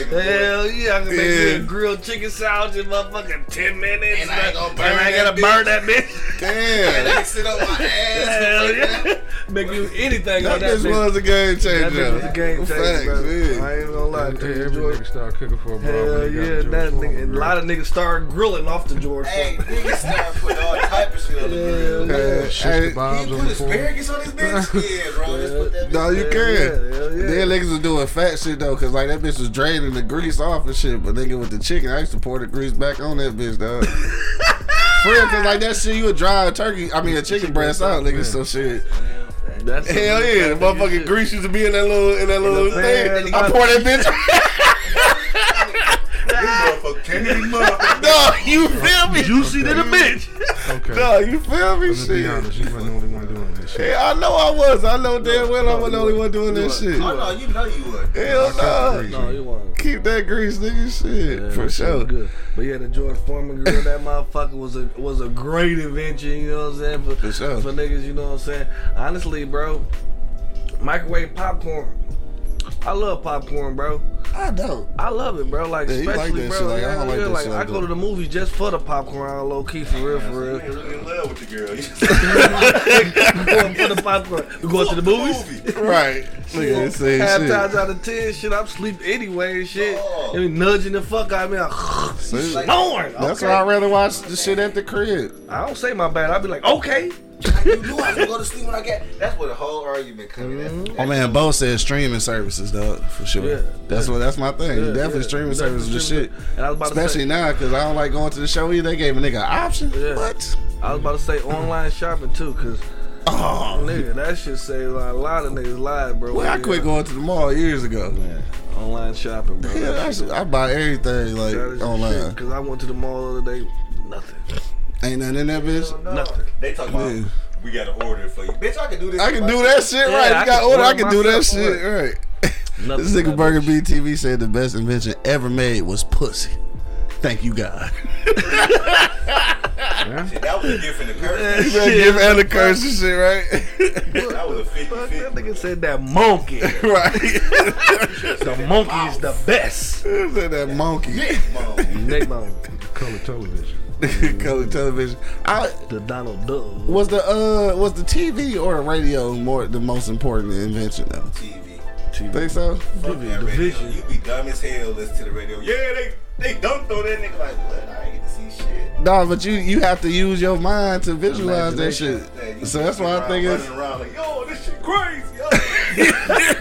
Speaker 3: Hell yeah, I can make me
Speaker 2: Yeah.
Speaker 3: a grilled chicken sandwich in motherfucking 10 minutes.
Speaker 4: And I ain't gonna
Speaker 3: and
Speaker 4: burn
Speaker 3: I
Speaker 4: that
Speaker 3: gotta
Speaker 4: bitch.
Speaker 3: burn that bitch.
Speaker 4: And
Speaker 2: Damn.
Speaker 4: I sit on my ass.
Speaker 3: Hell yeah. Make you anything
Speaker 2: That
Speaker 3: on that
Speaker 2: bitch
Speaker 3: bitch.
Speaker 2: was a game
Speaker 3: That
Speaker 2: changer.
Speaker 3: bitch was a game changer,
Speaker 2: Facts,
Speaker 3: brother. I ain't gonna lie to
Speaker 5: Hey,
Speaker 3: you,
Speaker 5: every
Speaker 3: George.
Speaker 5: nigga start cooking for a bro.
Speaker 3: Hell
Speaker 5: when they got
Speaker 3: yeah,
Speaker 5: George
Speaker 3: that
Speaker 5: Foreman
Speaker 3: nigga, and a lot of niggas started grilling off the George
Speaker 4: Hey, niggas start putting all type of shit on the grill.
Speaker 3: Hell
Speaker 2: Hey,
Speaker 5: Shit
Speaker 2: hey,
Speaker 5: the bombs
Speaker 4: He
Speaker 5: on
Speaker 4: put
Speaker 5: the phone.
Speaker 4: asparagus on his bitch? Yeah, bro. Just put that bitch
Speaker 2: No, you can.
Speaker 3: yeah, hell yeah.
Speaker 2: Then niggas was doing fat shit though, cause like that bitch was draining the grease off and shit. But nigga with the chicken, I used to pour the grease back on that bitch, dog. For real, cause like that shit, you would dry a turkey, I mean a chicken breast out, nigga. So shit.
Speaker 3: That's
Speaker 2: Hell yeah, the motherfucking grease used to be in that little in that little
Speaker 3: pan,
Speaker 2: thing.
Speaker 3: the
Speaker 2: I pour that bitch.
Speaker 4: This motherfucker
Speaker 6: motherfucker. Can't even motherfucker.
Speaker 2: No, you feel me?
Speaker 3: Juicy to the bitch.
Speaker 5: Okay.
Speaker 2: No, you feel me?
Speaker 5: Let's be
Speaker 2: Shit.
Speaker 5: Honest, you wasn't the only one doing this shit.
Speaker 2: Yeah, I know I was. I know damn well I was the only one doing that shit.
Speaker 6: Oh no, you know you would.
Speaker 2: Hell no.
Speaker 3: No, you want.
Speaker 2: Keep that grease, nigga. Shit,
Speaker 3: Yeah,
Speaker 2: for sure.
Speaker 3: Good. But yeah, the George Foreman grill, that motherfucker was a was a great invention. You know what I'm saying? For,
Speaker 2: For sure.
Speaker 3: for niggas, you know what I'm saying? Honestly, bro, microwave popcorn. I love popcorn, bro.
Speaker 2: I know.
Speaker 3: I love it, bro. Like
Speaker 2: Yeah, you like
Speaker 3: especially, bro.
Speaker 2: shit. Like, I don't like
Speaker 3: yeah, like
Speaker 2: shit
Speaker 3: I go to the movies just for the popcorn, low key for real, for
Speaker 6: You
Speaker 3: real.
Speaker 6: ain't really in love with the girl. You just
Speaker 3: going for the popcorn. We going to the movies.
Speaker 6: movie.
Speaker 2: Right. Look at
Speaker 3: Half
Speaker 2: shit.
Speaker 3: times out of ten, shit, I'm sleep anyway and shit.
Speaker 6: Oh.
Speaker 3: They be nudging the fuck out of me. I'm
Speaker 2: See?
Speaker 3: snoring.
Speaker 2: That's
Speaker 3: okay.
Speaker 2: why I'd rather watch the shit at the crib.
Speaker 3: I don't say my bad. I'd be like, okay.
Speaker 6: You knew I was gonna go to sleep when I got. That's where the whole argument coming in.
Speaker 2: Oh man, Bo said streaming services, dog, for sure.
Speaker 3: Yeah.
Speaker 2: That's what. That's my thing.
Speaker 3: Yeah,
Speaker 2: definitely
Speaker 3: yeah.
Speaker 2: streaming
Speaker 3: Definitely
Speaker 2: services, the shit.
Speaker 3: And I was about to
Speaker 2: Especially
Speaker 3: say-
Speaker 2: now, cause I don't like going to the show either. They gave a nigga an option.
Speaker 3: Yeah.
Speaker 2: What?
Speaker 3: I was about to say online shopping too, cause
Speaker 2: Oh,
Speaker 3: nigga, that shit saved like, a lot of niggas' lives, bro.
Speaker 2: well, I quit going to the mall years ago.
Speaker 3: online shopping, bro.
Speaker 2: Yeah, I, I buy everything like
Speaker 3: That is
Speaker 2: online.
Speaker 3: shit, Cause I went to the mall the other day, nothing,
Speaker 2: Ain't nothing in that bitch.
Speaker 3: Nothing.
Speaker 6: They talk about
Speaker 2: Yeah.
Speaker 6: we got to order for you, bitch. I can do this.
Speaker 2: I can do that shit
Speaker 3: Yeah,
Speaker 2: right.
Speaker 3: I
Speaker 2: You got
Speaker 3: can
Speaker 2: order. I can do that shit
Speaker 3: for
Speaker 2: right. This
Speaker 3: for
Speaker 2: nigga
Speaker 3: that
Speaker 2: Burger
Speaker 3: bitch.
Speaker 2: BTV said the best invention ever made was pussy. Thank you, God.
Speaker 5: Yeah?
Speaker 6: Shit, that was a gift and a curse.
Speaker 2: You better give Anna curse and shit, right?
Speaker 6: That was a 50
Speaker 3: Fuck, that
Speaker 6: 50.
Speaker 3: nigga said that monkey.
Speaker 2: right.
Speaker 3: the monkey is the best.
Speaker 2: said that monkey.
Speaker 3: Nick Monkey.
Speaker 5: Color television.
Speaker 2: Color television. I
Speaker 3: The Donald Duck.
Speaker 2: was the uh was the TV or the radio more the most important invention though.
Speaker 6: TV. TV.
Speaker 2: Think so?
Speaker 6: Fuck that
Speaker 3: the
Speaker 6: radio. You be dumb as hell listening to the radio. Yeah, they they dunked on that nigga like what? I ain't get to see shit.
Speaker 2: No, but you you have to use your mind to visualize that shit.
Speaker 3: Imagination.
Speaker 2: So that's why I think it's
Speaker 6: running around like, yo, this shit crazy. Yo.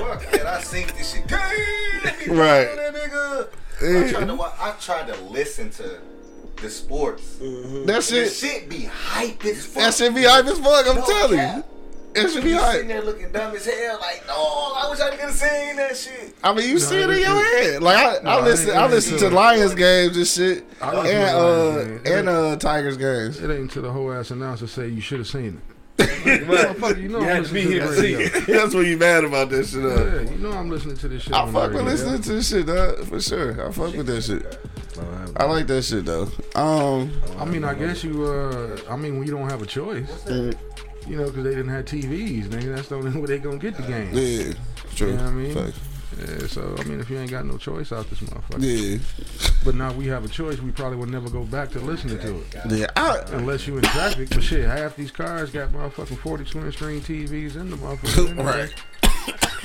Speaker 6: Fuck that, I sing this shit. Damn,
Speaker 2: Right.
Speaker 6: That nigga. I tried to I tried to listen to the sports.
Speaker 2: that
Speaker 6: The
Speaker 2: shit.
Speaker 6: shit be hype as fuck.
Speaker 2: That shit be hype as fuck. I'm
Speaker 6: No
Speaker 2: telling
Speaker 6: cap.
Speaker 2: you. It should be
Speaker 6: You sitting there looking dumb as hell, like, no, I wish I could have seen that shit.
Speaker 2: I mean, you see it in your head. Like I, I listen,
Speaker 5: it
Speaker 2: I listen to
Speaker 5: good.
Speaker 2: Lions games and shit,
Speaker 5: I
Speaker 2: and uh
Speaker 5: Lions games.
Speaker 2: and uh Tigers games.
Speaker 5: It ain't until the whole ass announcer say you should have seen it. Motherfucker, you know
Speaker 3: You
Speaker 5: I'm
Speaker 3: had to
Speaker 5: listening
Speaker 3: to see
Speaker 5: radio.
Speaker 3: it.
Speaker 2: That's what you mad about that shit. Up.
Speaker 5: Yeah, you know I'm listening to this shit.
Speaker 2: I fuck with listening to this shit, dog, for sure. I fuck with that shit. I like that shit though. Um,
Speaker 5: I mean, I guess you. uh I mean, we don't have a choice, you know, because they didn't have TVs, nigga. That's the only way they gonna get the game.
Speaker 2: yeah, true.
Speaker 5: You know what I mean?
Speaker 2: Facts.
Speaker 5: Yeah, so I mean, if you ain't got no choice out this motherfucker,
Speaker 2: Yeah,
Speaker 5: but now we have a choice, we probably would never go back to listening to it
Speaker 2: yeah. I,
Speaker 5: unless you in traffic. But shit, half these cars got motherfucking forty twin screen TVs in the motherfucker.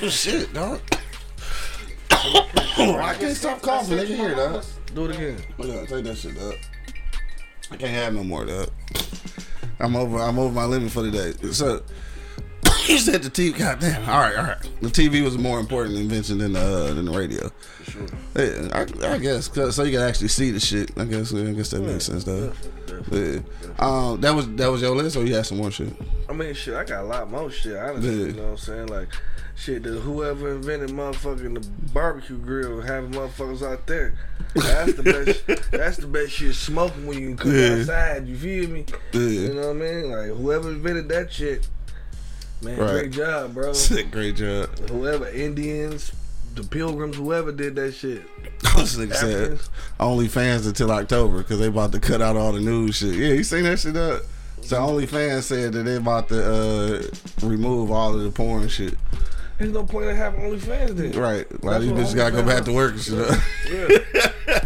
Speaker 2: right. shit, dog. I can't stop coughing. They can hear dog.
Speaker 3: Do it again.
Speaker 2: Yeah, take that shit up. I can't have no more dog. I'm over. I'm over my limit for the day. So you said the TV. Goddamn. All right, all right. The TV was a more important invention than the uh, than the radio. Yeah, I, I guess so you can actually see the shit. I guess I guess that makes sense though. Yeah. Um, that was that was your list, or you had some more shit?
Speaker 3: I mean, shit, I got a lot more shit, honestly.
Speaker 2: Yeah.
Speaker 3: You know what I'm saying? Like, shit, the, whoever invented motherfucking the barbecue grill, having motherfuckers out there. That's the best. that's the best shit. Smoking when you can cook
Speaker 2: Yeah.
Speaker 3: outside. You feel me?
Speaker 2: Yeah.
Speaker 3: You know what I mean? Like, whoever invented that shit, man,
Speaker 2: Right.
Speaker 3: great job, bro.
Speaker 2: Great job.
Speaker 3: whoever Indians, the Pilgrims, whoever did that shit.
Speaker 2: This nigga said
Speaker 3: Africans.
Speaker 2: OnlyFans until October because they about to cut out all the news shit. Yeah, you seen that shit up? So OnlyFans said that they about to uh, remove all of the porn shit.
Speaker 3: There's no point in having OnlyFans then.
Speaker 2: Right. Like
Speaker 3: That's
Speaker 2: these bitches gotta go back to work and shit.
Speaker 3: Yeah.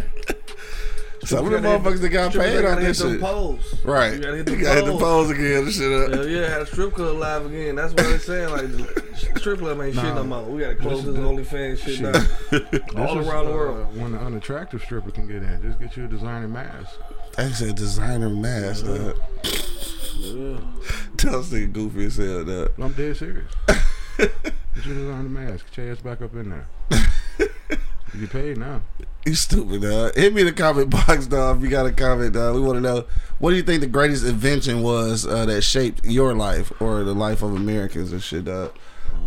Speaker 2: Some of the motherfuckers that got paid
Speaker 3: club
Speaker 2: on
Speaker 3: gotta
Speaker 2: this shit.
Speaker 3: poles.
Speaker 2: Right.
Speaker 3: You gotta hit
Speaker 2: You
Speaker 3: the
Speaker 2: gotta hit the
Speaker 3: poles.
Speaker 2: poles again and shit up.
Speaker 3: Hell yeah, had a strip club live again. That's what they're saying. Like, strip club ain't shit no more. We gotta close this OnlyFans shit
Speaker 5: Shit.
Speaker 3: down. All around the
Speaker 5: uh,
Speaker 3: world.
Speaker 5: when an unattractive stripper can get in, just get you a designer mask.
Speaker 2: They said designer mask, dog.
Speaker 3: Yeah.
Speaker 2: Tell us nigga goofy as hell, dog.
Speaker 5: I'm dead serious. get you a designer mask. Get your ass back up in there. you get paid now.
Speaker 2: You stupid, dog. Hit me in the comment box, dog. If you got a comment, dog, we want to know what do you think the greatest invention was uh, that shaped your life or the life of Americans and shit, dog.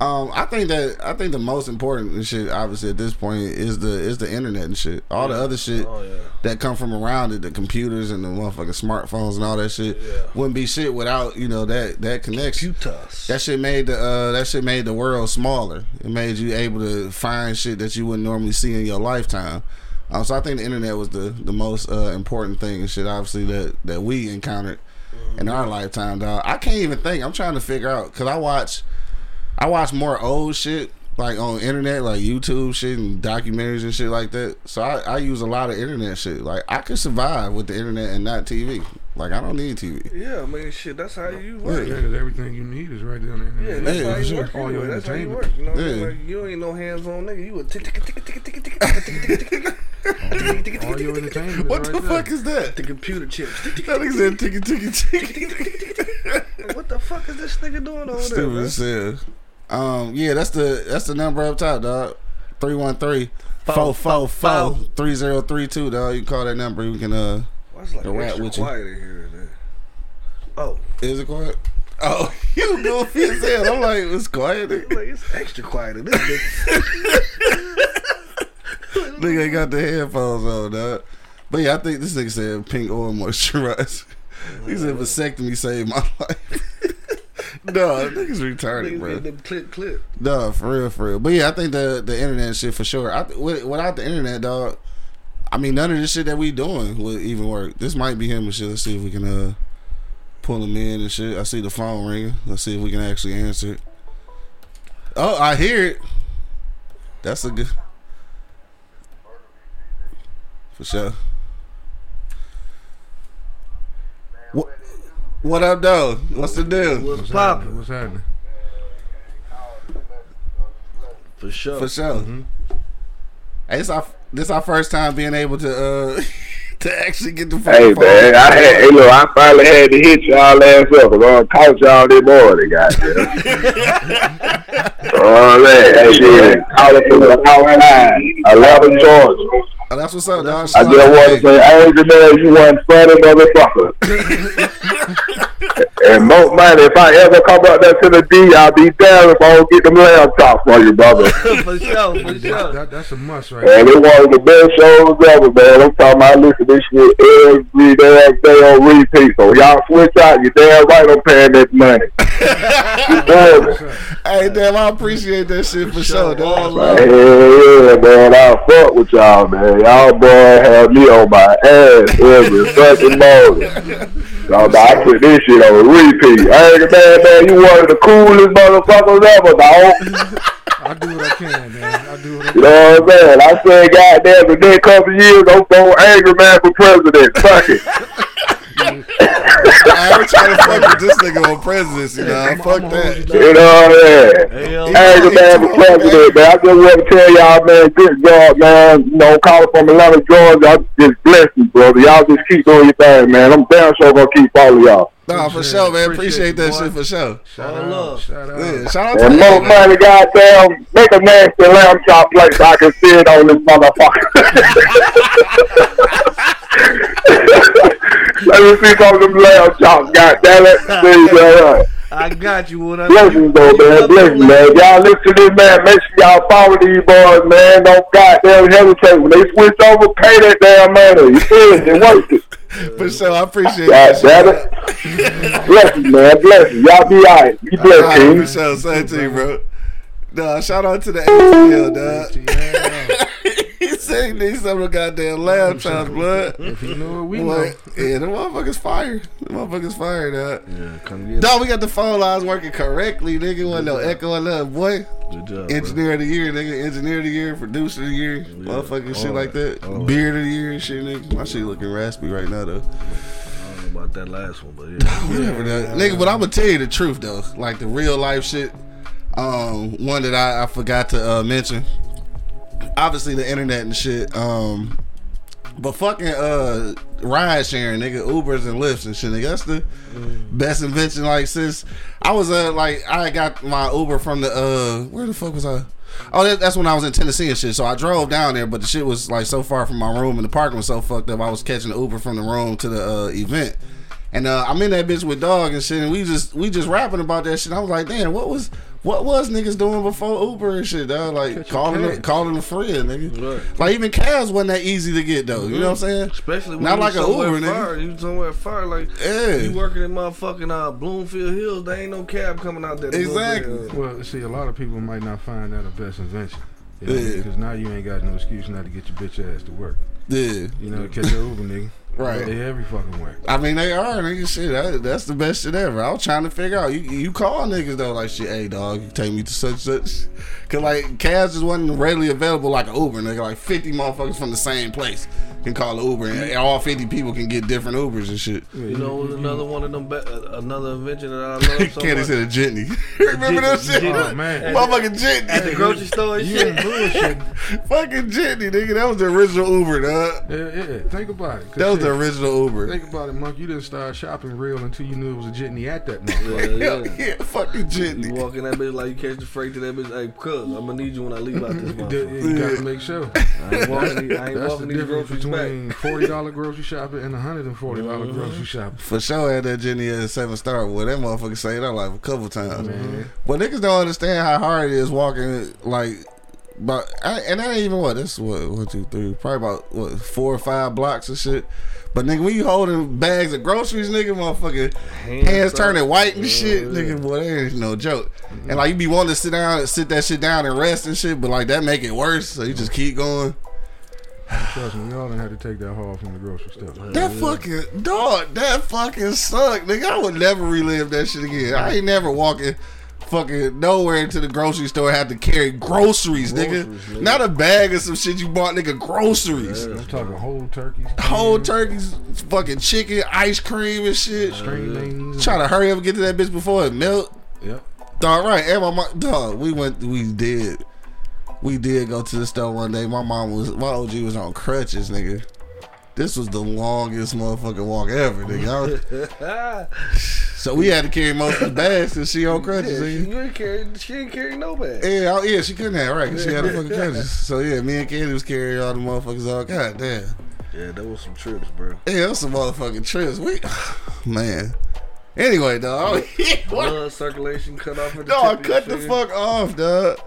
Speaker 2: Um, I think that I think the most important shit, obviously at this point, is the is the internet and shit. All the other shit
Speaker 3: Oh yeah.
Speaker 2: that come from around it, the computers and the motherfucking smartphones and all that shit,
Speaker 3: Yeah.
Speaker 2: wouldn't be shit without you know that that connection.
Speaker 3: Putas.
Speaker 2: That shit made the uh, that shit made the world smaller. It made you able to find shit that you wouldn't normally see in your lifetime. Um, so I think the internet was the the most uh, important thing and shit. Obviously that that we encountered in our lifetime, dog. I can't even think. I'm trying to figure out because I watch I watch more old shit like on internet, like YouTube shit and documentaries and shit like that. So I, I use a lot of internet shit. Like I could survive with the internet and not TV. Like I don't need TV.
Speaker 3: Yeah, I mean, shit. That's how you work.
Speaker 5: Yeah. work. Everything you need is right there on the
Speaker 3: Yeah,
Speaker 5: internet.
Speaker 3: that's
Speaker 2: Yeah,
Speaker 3: how
Speaker 2: for
Speaker 3: you
Speaker 2: sure.
Speaker 3: work.
Speaker 5: All your
Speaker 3: anyway. That's how you
Speaker 5: entertainment.
Speaker 3: work. You know what I mean?
Speaker 2: Yeah.
Speaker 3: Like, you ain't no hands-on nigga. You a tick tick tick tick tick tick tick tick tick tick tick tick
Speaker 5: All your entertainment
Speaker 2: What the fuck is that?
Speaker 3: the computer chips.
Speaker 2: That nigga said ticky ticky ticky.
Speaker 3: What the fuck is this nigga doing over there?
Speaker 2: Stupid
Speaker 3: man?
Speaker 2: Um, yeah, that's the that's the number up top, dog. 313 444 3032, dog. You can call that number. You can uh
Speaker 3: Why it's like extra
Speaker 2: with you.
Speaker 3: quiet in here? Man? Oh,
Speaker 2: is it quiet? Oh, you goofy as hell. I'm like, it's quiet.
Speaker 3: like it's extra quiet in this bitch.
Speaker 2: nigga ain't got the headphones on, dog. But yeah, I think this nigga said pink oil moisturizer. He said vasectomy saved my life. no, niggas retarded,
Speaker 3: Niggas
Speaker 2: bro.
Speaker 3: clip clip.
Speaker 2: No, for real, for real. But yeah, I think the the internet shit for sure. I, without the internet, dog, I mean, none of this shit that we doing would even work. This might be him and shit. Let's see if we can uh pull him in and shit. I see the phone ringing. Let's see if we can actually answer it. Oh, I hear it. That's a good. For sure. What, what up, though? What's the deal?
Speaker 3: What's
Speaker 5: What's
Speaker 3: poppin'?
Speaker 5: What's happening?
Speaker 3: For sure.
Speaker 2: For sure. Hey, this our this our first time being able to uh to actually get the phone.
Speaker 7: Hey
Speaker 2: fucking
Speaker 7: man, I had, hey look, I finally had to hit y'all ass up because I caught y'all this morning, goddamn. oh man, hey shit, calling from the outside, eleven Georgia.
Speaker 2: Oh, that's what's up, dog.
Speaker 7: I just want to say, angry man, you one funny motherfucker. and most money, if I ever come up there to the D, I'll be damned if I don't get them laptops for you, brother.
Speaker 3: for sure. For sure.
Speaker 5: that, that's a must right there.
Speaker 7: And it was the best shows ever, man. I'm talking about I listen to this shit every damn day on repeat. So y'all switch out, you damn right I'm paying that money. You feel me?
Speaker 2: Hey, damn, I appreciate that shit for sure,
Speaker 3: All
Speaker 2: dog.
Speaker 3: love.
Speaker 7: Hey, yeah, man, I fuck with y'all, man. Y'all boy have me on my ass every fucking morning. So I put this shit on repeat. Hey, man, man, you one of the coolest motherfuckers ever, dog.
Speaker 5: I do what I can, man. I do what I
Speaker 7: You know what I'm saying? I said, goddamn, the next couple of years, I'm going angry man for president. Fuck it.
Speaker 2: I ain't trying to fuck with this nigga on presidency, you know. Fuck that.
Speaker 7: You know what I'm saying?
Speaker 3: Hell
Speaker 7: Angry man for president, man. I just want to tell y'all, man, good job, man. You know, calling from Atlanta, Georgia. I just bless you, brother. Y'all just keep doing your thing, man. I'm damn sure gonna keep following y'all.
Speaker 2: Nah, for
Speaker 5: Appreciate
Speaker 2: sure, man.
Speaker 5: Appreciate
Speaker 2: Appreciate that
Speaker 5: it, boy.
Speaker 2: shit for sure.
Speaker 5: Shout
Speaker 3: All
Speaker 5: out.
Speaker 3: love.
Speaker 5: Shout out.
Speaker 2: Yeah, shout out to
Speaker 7: And
Speaker 2: you,
Speaker 7: more
Speaker 2: man.
Speaker 7: money, goddamn, make a nasty lamb chop plate so I can sit on this motherfucker. Let me see some of them lamb chops, goddamn it. See, all right.
Speaker 3: I got you. What I
Speaker 7: Blessings though, man. Blessings, man. Y'all listen to this, man. Make sure y'all follow these boys, man. Don't goddamn hesitate. When they switch over, pay that damn money. You feel it? It worth it.
Speaker 2: For sure, I appreciate
Speaker 7: God
Speaker 2: that.
Speaker 7: damn it. Blessings, man. Blessings. you. Y'all be alright. Be blessed,
Speaker 2: Alright, for sure. Same to you, bro. Nah, shout out to the ATL, dog.
Speaker 5: Yeah.
Speaker 2: he said he needs some of the goddamn lamb chops, blood.
Speaker 5: If you know what we know.
Speaker 2: Yeah, the motherfucker's fire. The motherfucker's fire, dog.
Speaker 3: Yeah, come get it.
Speaker 2: Dog, we got the phone lines working correctly, nigga. Wasn't no echo or nothing, boy.
Speaker 3: Good job. bro.
Speaker 2: Engineer of the year, nigga. Engineer of the year, producer of the year, motherfucking shit
Speaker 3: all
Speaker 2: like
Speaker 3: that,
Speaker 2: that.
Speaker 3: all that.
Speaker 2: Beard of the year and shit, nigga. My shit looking raspy right now, though.
Speaker 3: I don't know about that last one, but yeah.
Speaker 2: Whatever, that. nigga. But I'm gonna tell you the truth, though. Like the real life shit. Um, one that I, I forgot to uh, mention. Obviously, the internet and shit. Um, but fucking uh, ride sharing, nigga, Ubers and Lyfts and shit, nigga. That's the best invention. Like since I was uh like I got my Uber from the uh where the fuck was I? Oh, that, that's when I was in Tennessee and shit. So I drove down there, but the shit was like so far from my room, and the parking was so fucked up. I was catching the Uber from the room to the uh, event, and uh, I'm in that bitch with dog and shit, and we just we just rapping about that shit. I was like, damn, what was What was niggas doing before Uber and shit, dog? Like
Speaker 5: Catch a
Speaker 2: calling calling a friend, nigga.
Speaker 3: Right.
Speaker 2: Like even cabs wasn't that easy to get though. You know what I'm saying?
Speaker 3: Especially when
Speaker 2: Not
Speaker 3: you
Speaker 2: like an
Speaker 3: somewhere
Speaker 2: Uber, nigga.
Speaker 3: far. You somewhere far, like
Speaker 2: Yeah.
Speaker 3: you working in motherfucking uh, Bloomfield Hills. There ain't no cab coming out there.
Speaker 2: Exactly.
Speaker 5: Well, see, a lot of people might not find that a best invention. You know,
Speaker 2: Yeah.
Speaker 5: Because now you ain't got no excuse not to get your bitch ass to work.
Speaker 2: Yeah.
Speaker 5: You know, catch your Uber, nigga.
Speaker 2: Right.
Speaker 5: They every fucking way.
Speaker 2: I mean, they are nigga. Shit, that, that's the best shit ever. I was trying to figure out. You you call niggas though, like shit. Hey, dog, you take me to such such. Cause like cabs just wasn't readily available like an Uber. Nigga, like fifty motherfuckers from the same place can call an Uber, and all fifty people can get different Ubers and shit.
Speaker 3: You know, was another one of them. Be- uh, another invention that I love so
Speaker 2: Candy
Speaker 3: much.
Speaker 2: said a jitney. Remember that shit?
Speaker 5: Oh, man.
Speaker 2: Motherfucking jitney.
Speaker 3: At the grocery store and shit.
Speaker 5: ain't bullshit.
Speaker 2: Fucking jitney, nigga. That was the original Uber, dog.
Speaker 5: Yeah, yeah. Think about it.
Speaker 2: That was the original Uber.
Speaker 5: Think about it, Monk. You didn't start shopping real until you knew it was a jitney at that
Speaker 3: Yeah, yeah.
Speaker 2: yeah, fucking jitney.
Speaker 3: You walk in that bitch like you catch the freight to that bitch. Hey, cuz I'm gonna need you when I leave out this
Speaker 5: You,
Speaker 3: motherfucker.
Speaker 5: you gotta make sure.
Speaker 3: I ain't walking, these- I ain't
Speaker 5: That's the
Speaker 3: walking these
Speaker 5: difference
Speaker 3: groceries back.
Speaker 5: Between forty dollar grocery shopping and hundred and forty dollar mm-hmm. grocery shopping.
Speaker 2: For sure had that Jenny at seven star. Well, that motherfucker saved our life a couple times.
Speaker 5: Man.
Speaker 2: But niggas don't understand how hard it is walking like. But I, and that ain't even what this what one two three probably about what four or five blocks of shit. But nigga, when you holding bags of groceries, nigga, motherfucker, hands,
Speaker 3: up.
Speaker 2: turning white and shit,
Speaker 3: yeah.
Speaker 2: nigga, boy, that ain't no joke. And like you be wanting to sit down, sit that shit down and rest and shit, but like that make it worse. So you just keep going.
Speaker 5: Trust me, y'all done had to take that haul from the grocery store.
Speaker 2: That fucking dog, that fucking sucked, nigga. I would never relive that shit again. I ain't never walking fucking nowhere into the grocery store and have to carry groceries, nigga.
Speaker 3: Groceries, nigga.
Speaker 2: Not a bag of some shit you bought, nigga. Groceries.
Speaker 5: I'm talking whole turkeys,
Speaker 2: Whole turkeys, fucking chicken, ice cream and shit.
Speaker 5: string.
Speaker 2: Trying to hurry up and get to that bitch before it melt.
Speaker 5: Yep.
Speaker 2: Dog, right. And my mom, dog, we went, we did. We did go to the store one day. My mom was, my OG was on crutches, nigga. This was the longest motherfucking walk ever, nigga. Was- so we had to carry most of the bags because she on crutches.
Speaker 3: Yeah, you ain't carry, she ain't carry no bag.
Speaker 2: Yeah, I- yeah, she couldn't have right. 'cause she had a fucking crutches. So yeah, me and Candy was carrying all the motherfuckers out. God damn.
Speaker 3: Yeah, that was some trips, bro.
Speaker 2: Yeah, that's some motherfucking trips. We, man. Anyway, dog.
Speaker 3: Blood circulation cut off at the
Speaker 2: No, I cut the fuck off, dog.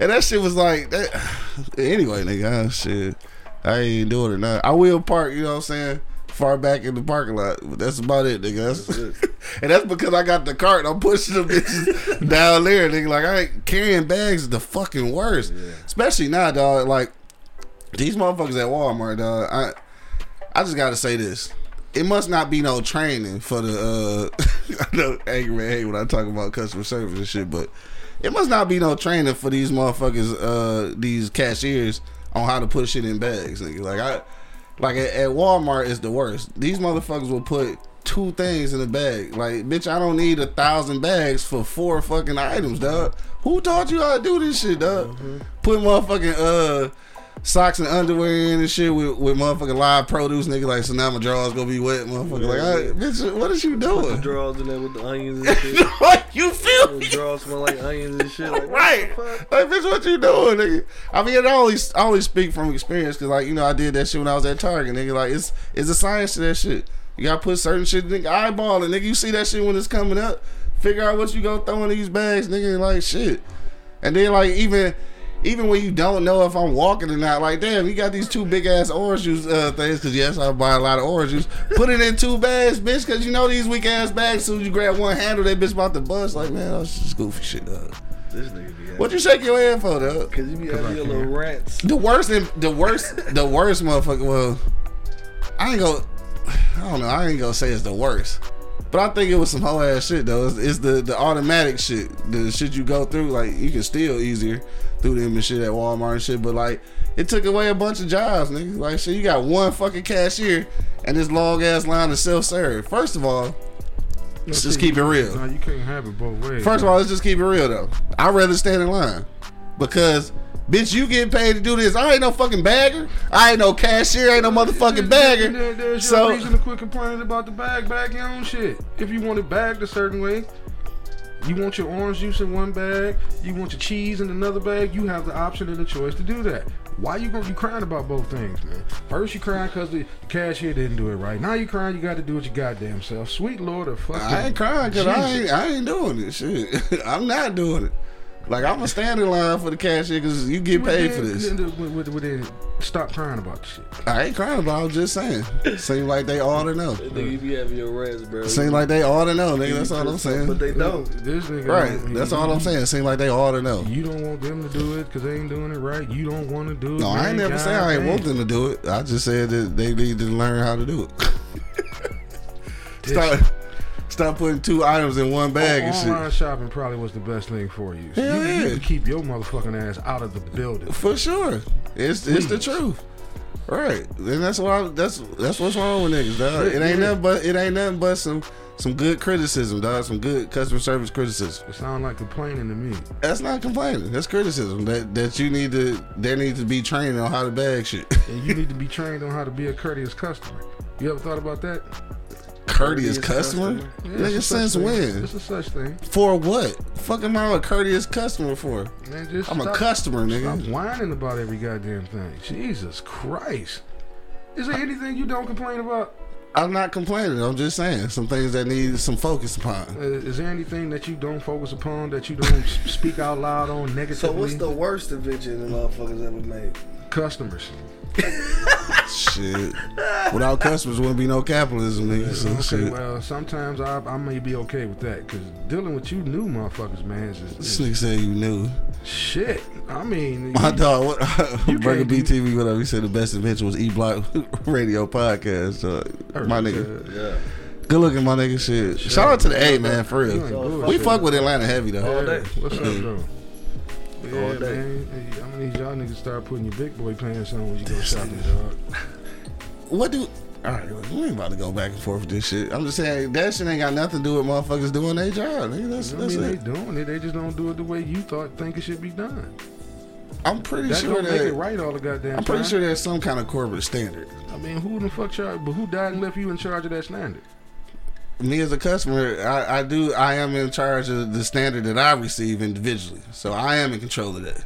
Speaker 2: And that shit was like that. Anyway, nigga, ah, shit. I ain't doing it now. I will park, you know what I'm saying, far back in the parking lot. But that's about it, nigga. That's, and that's because I got the cart. I'm pushing them bitches down there, nigga. Like I ain't carrying bags is the fucking worst. Especially now, dog. Like these motherfuckers at Walmart, dog. I I just gotta say this. It must not be no training for the uh I know angry man hate when I talk about customer service and shit, but it must not be no training for these motherfuckers, uh these cashiers on how to put shit in bags, nigga. Like I like at, at Walmart is the worst. These motherfuckers will put two things in a bag. Like, bitch, I don't need a thousand bags for four fucking items, dog. Who taught you how to do this shit, dog? Put motherfucking uh socks and underwear in and shit with, with motherfucking live produce, nigga. Like, so now my drawers gonna be wet, motherfucker. Like, I, bitch, what is you
Speaker 3: The
Speaker 2: doing?
Speaker 3: drawers in there with the onions and shit.
Speaker 2: what you feel
Speaker 3: The
Speaker 2: me?
Speaker 3: drawers smell like onions and shit. Like,
Speaker 2: Right,
Speaker 3: the
Speaker 2: like bitch, what you doing, nigga? I mean, I always, I always speak from experience because, like, you know, I did that shit when I was at Target, nigga. Like, it's, it's a science to that shit. You gotta put certain shit, nigga, eyeballing, nigga. You see that shit when it's coming up. Figure out what you gonna throw in these bags, nigga. Like shit, and then like even. Even when you don't know if I'm walking or not, like damn, you got these two big ass orange juice uh, things. Cause yes, I buy a lot of orange juice. Put it in two bags, bitch. Cause you know these weak ass bags. Soon as you grab one handle, that bitch about to bust. Like man, that's just goofy shit. Dog.
Speaker 3: This nigga be
Speaker 2: What you shake your head for, dog?
Speaker 3: Cause you be having your little rants.
Speaker 2: The worst, the worst, the worst motherfucker. Well, I ain't gonna. I don't know. I ain't gonna say it's the worst, but I think it was some whole ass shit though. It's, it's the the automatic shit, the shit you go through. Like you can steal easier through them and shit at Walmart and shit, but like it took away a bunch of jobs, nigga. Like shit, you got one fucking cashier and this long ass line of self serve. First of all, let's just keep it real.
Speaker 5: No, you can't have it both ways.
Speaker 2: First of all, let's just keep it real though. I'd rather stand in line because, bitch, you get paid to do this. I ain't no fucking bagger. I ain't no cashier. I ain't no motherfucking bagger.
Speaker 5: There- There's
Speaker 2: So-
Speaker 5: your reason to quit complaining about the bag. Bag your own shit. If you want it bagged a certain way, you want your orange juice in one bag, you want your cheese in another bag, you have the option and the choice to do that. Why you gonna be crying about both things, man? First you crying because the cashier didn't do it right. Now you crying you got to do it your goddamn self. Sweet Lord of fucking.
Speaker 2: I ain't crying because I ain't, I ain't doing it. Shit, I'm not doing it. Like I'm gonna stand in line for the cashier because you get paid
Speaker 5: then-
Speaker 2: for this.
Speaker 5: then- then- well, well, stop crying about the shit.
Speaker 2: I ain't crying about. it, I'm just saying. Seem like they ought to know.
Speaker 3: Nigga, you be having your rest, bro.
Speaker 2: Seem like they ought to know, nigga. That's all I'm saying.
Speaker 3: But they don't.
Speaker 5: This nigga,
Speaker 2: Right. That's all I'm saying. Seem like they ought to know.
Speaker 5: You don't want them to do it because they ain't doing it right. You don't want to do it.
Speaker 2: No, I ain't
Speaker 5: man.
Speaker 2: never say I ain't want them to do it. I just said that they need to learn how to do it. stop, stop putting two items in one bag and
Speaker 5: Online
Speaker 2: shit.
Speaker 5: shopping probably was the best thing for you. So
Speaker 2: Hell
Speaker 5: you,
Speaker 2: yeah.
Speaker 5: you can keep your motherfucking ass out of the building.
Speaker 2: For sure, it's it's the truth. Right, and that's why that's that's what's wrong with niggas, dog. It ain't nothing but it ain't nothing but some some good criticism, dog. Some good customer service criticism.
Speaker 5: It sound like complaining to me.
Speaker 2: That's not complaining. That's criticism. That that you need to there need to be trained on how to bag shit.
Speaker 5: And you need to be trained on how to be a courteous customer. You ever thought about that?
Speaker 2: Courteous
Speaker 3: Courteous
Speaker 2: customer,
Speaker 3: customer.
Speaker 5: Yeah,
Speaker 2: nigga.
Speaker 5: it's
Speaker 2: Since
Speaker 5: thing.
Speaker 2: when?
Speaker 5: It's a such thing.
Speaker 2: For what? Fuck am I a courteous customer for?
Speaker 5: Man, just
Speaker 2: I'm a
Speaker 5: stop-
Speaker 2: customer,
Speaker 5: Stop
Speaker 2: nigga.
Speaker 5: whining about every goddamn thing. Jesus Christ. Is there anything you don't complain about?
Speaker 2: I'm not complaining. I'm just saying some things that need some focus upon.
Speaker 5: Uh, is there anything that you don't focus upon that you don't speak out loud on negatively?
Speaker 3: So what's the worst invention the motherfuckers ever made?
Speaker 5: customers?
Speaker 2: Shit. Without customers, wouldn't be no capitalism, nigga. So
Speaker 5: Okay,
Speaker 2: shit.
Speaker 5: well, sometimes I, I may be okay with that because dealing with you new motherfuckers, man, is,
Speaker 2: This nigga said you knew.
Speaker 5: shit. I mean,
Speaker 2: My
Speaker 5: you-
Speaker 2: dog, what, Burger
Speaker 5: can't do-
Speaker 2: BTV, whatever. He said the best invention was E Block Radio Podcast. dog. my nigga.
Speaker 5: uh,
Speaker 3: Yeah.
Speaker 2: Good looking, my nigga. Shit. Shout out to the A, man, for
Speaker 5: You
Speaker 2: real. We fuck with Atlanta heavy,
Speaker 5: Yeah,
Speaker 2: though.
Speaker 3: day.
Speaker 5: What's up, though? Yeah,
Speaker 3: All day.
Speaker 5: man. Hey, I'm gonna need y'all niggas to start putting your big boy pants on when you go shopping, dog.
Speaker 2: What do. All right, we ain't about to go back and forth with this shit. I'm just saying that shit ain't got nothing to do with motherfuckers doing their job. Nigga. That's,
Speaker 5: I
Speaker 2: that's
Speaker 5: mean,
Speaker 2: it.
Speaker 5: they doing it. They just don't do it the way you thought think it should be done.
Speaker 2: I'm pretty
Speaker 5: That
Speaker 2: sure
Speaker 5: don't make it right all the goddamn
Speaker 2: I'm pretty
Speaker 5: time.
Speaker 2: sure there's some kind of corporate standard.
Speaker 5: I mean, who the fuck charge? But who died and left you in charge of that standard?
Speaker 2: Me as a customer, I, I do I am in charge of the standard that I receive individually. So I am in control of that.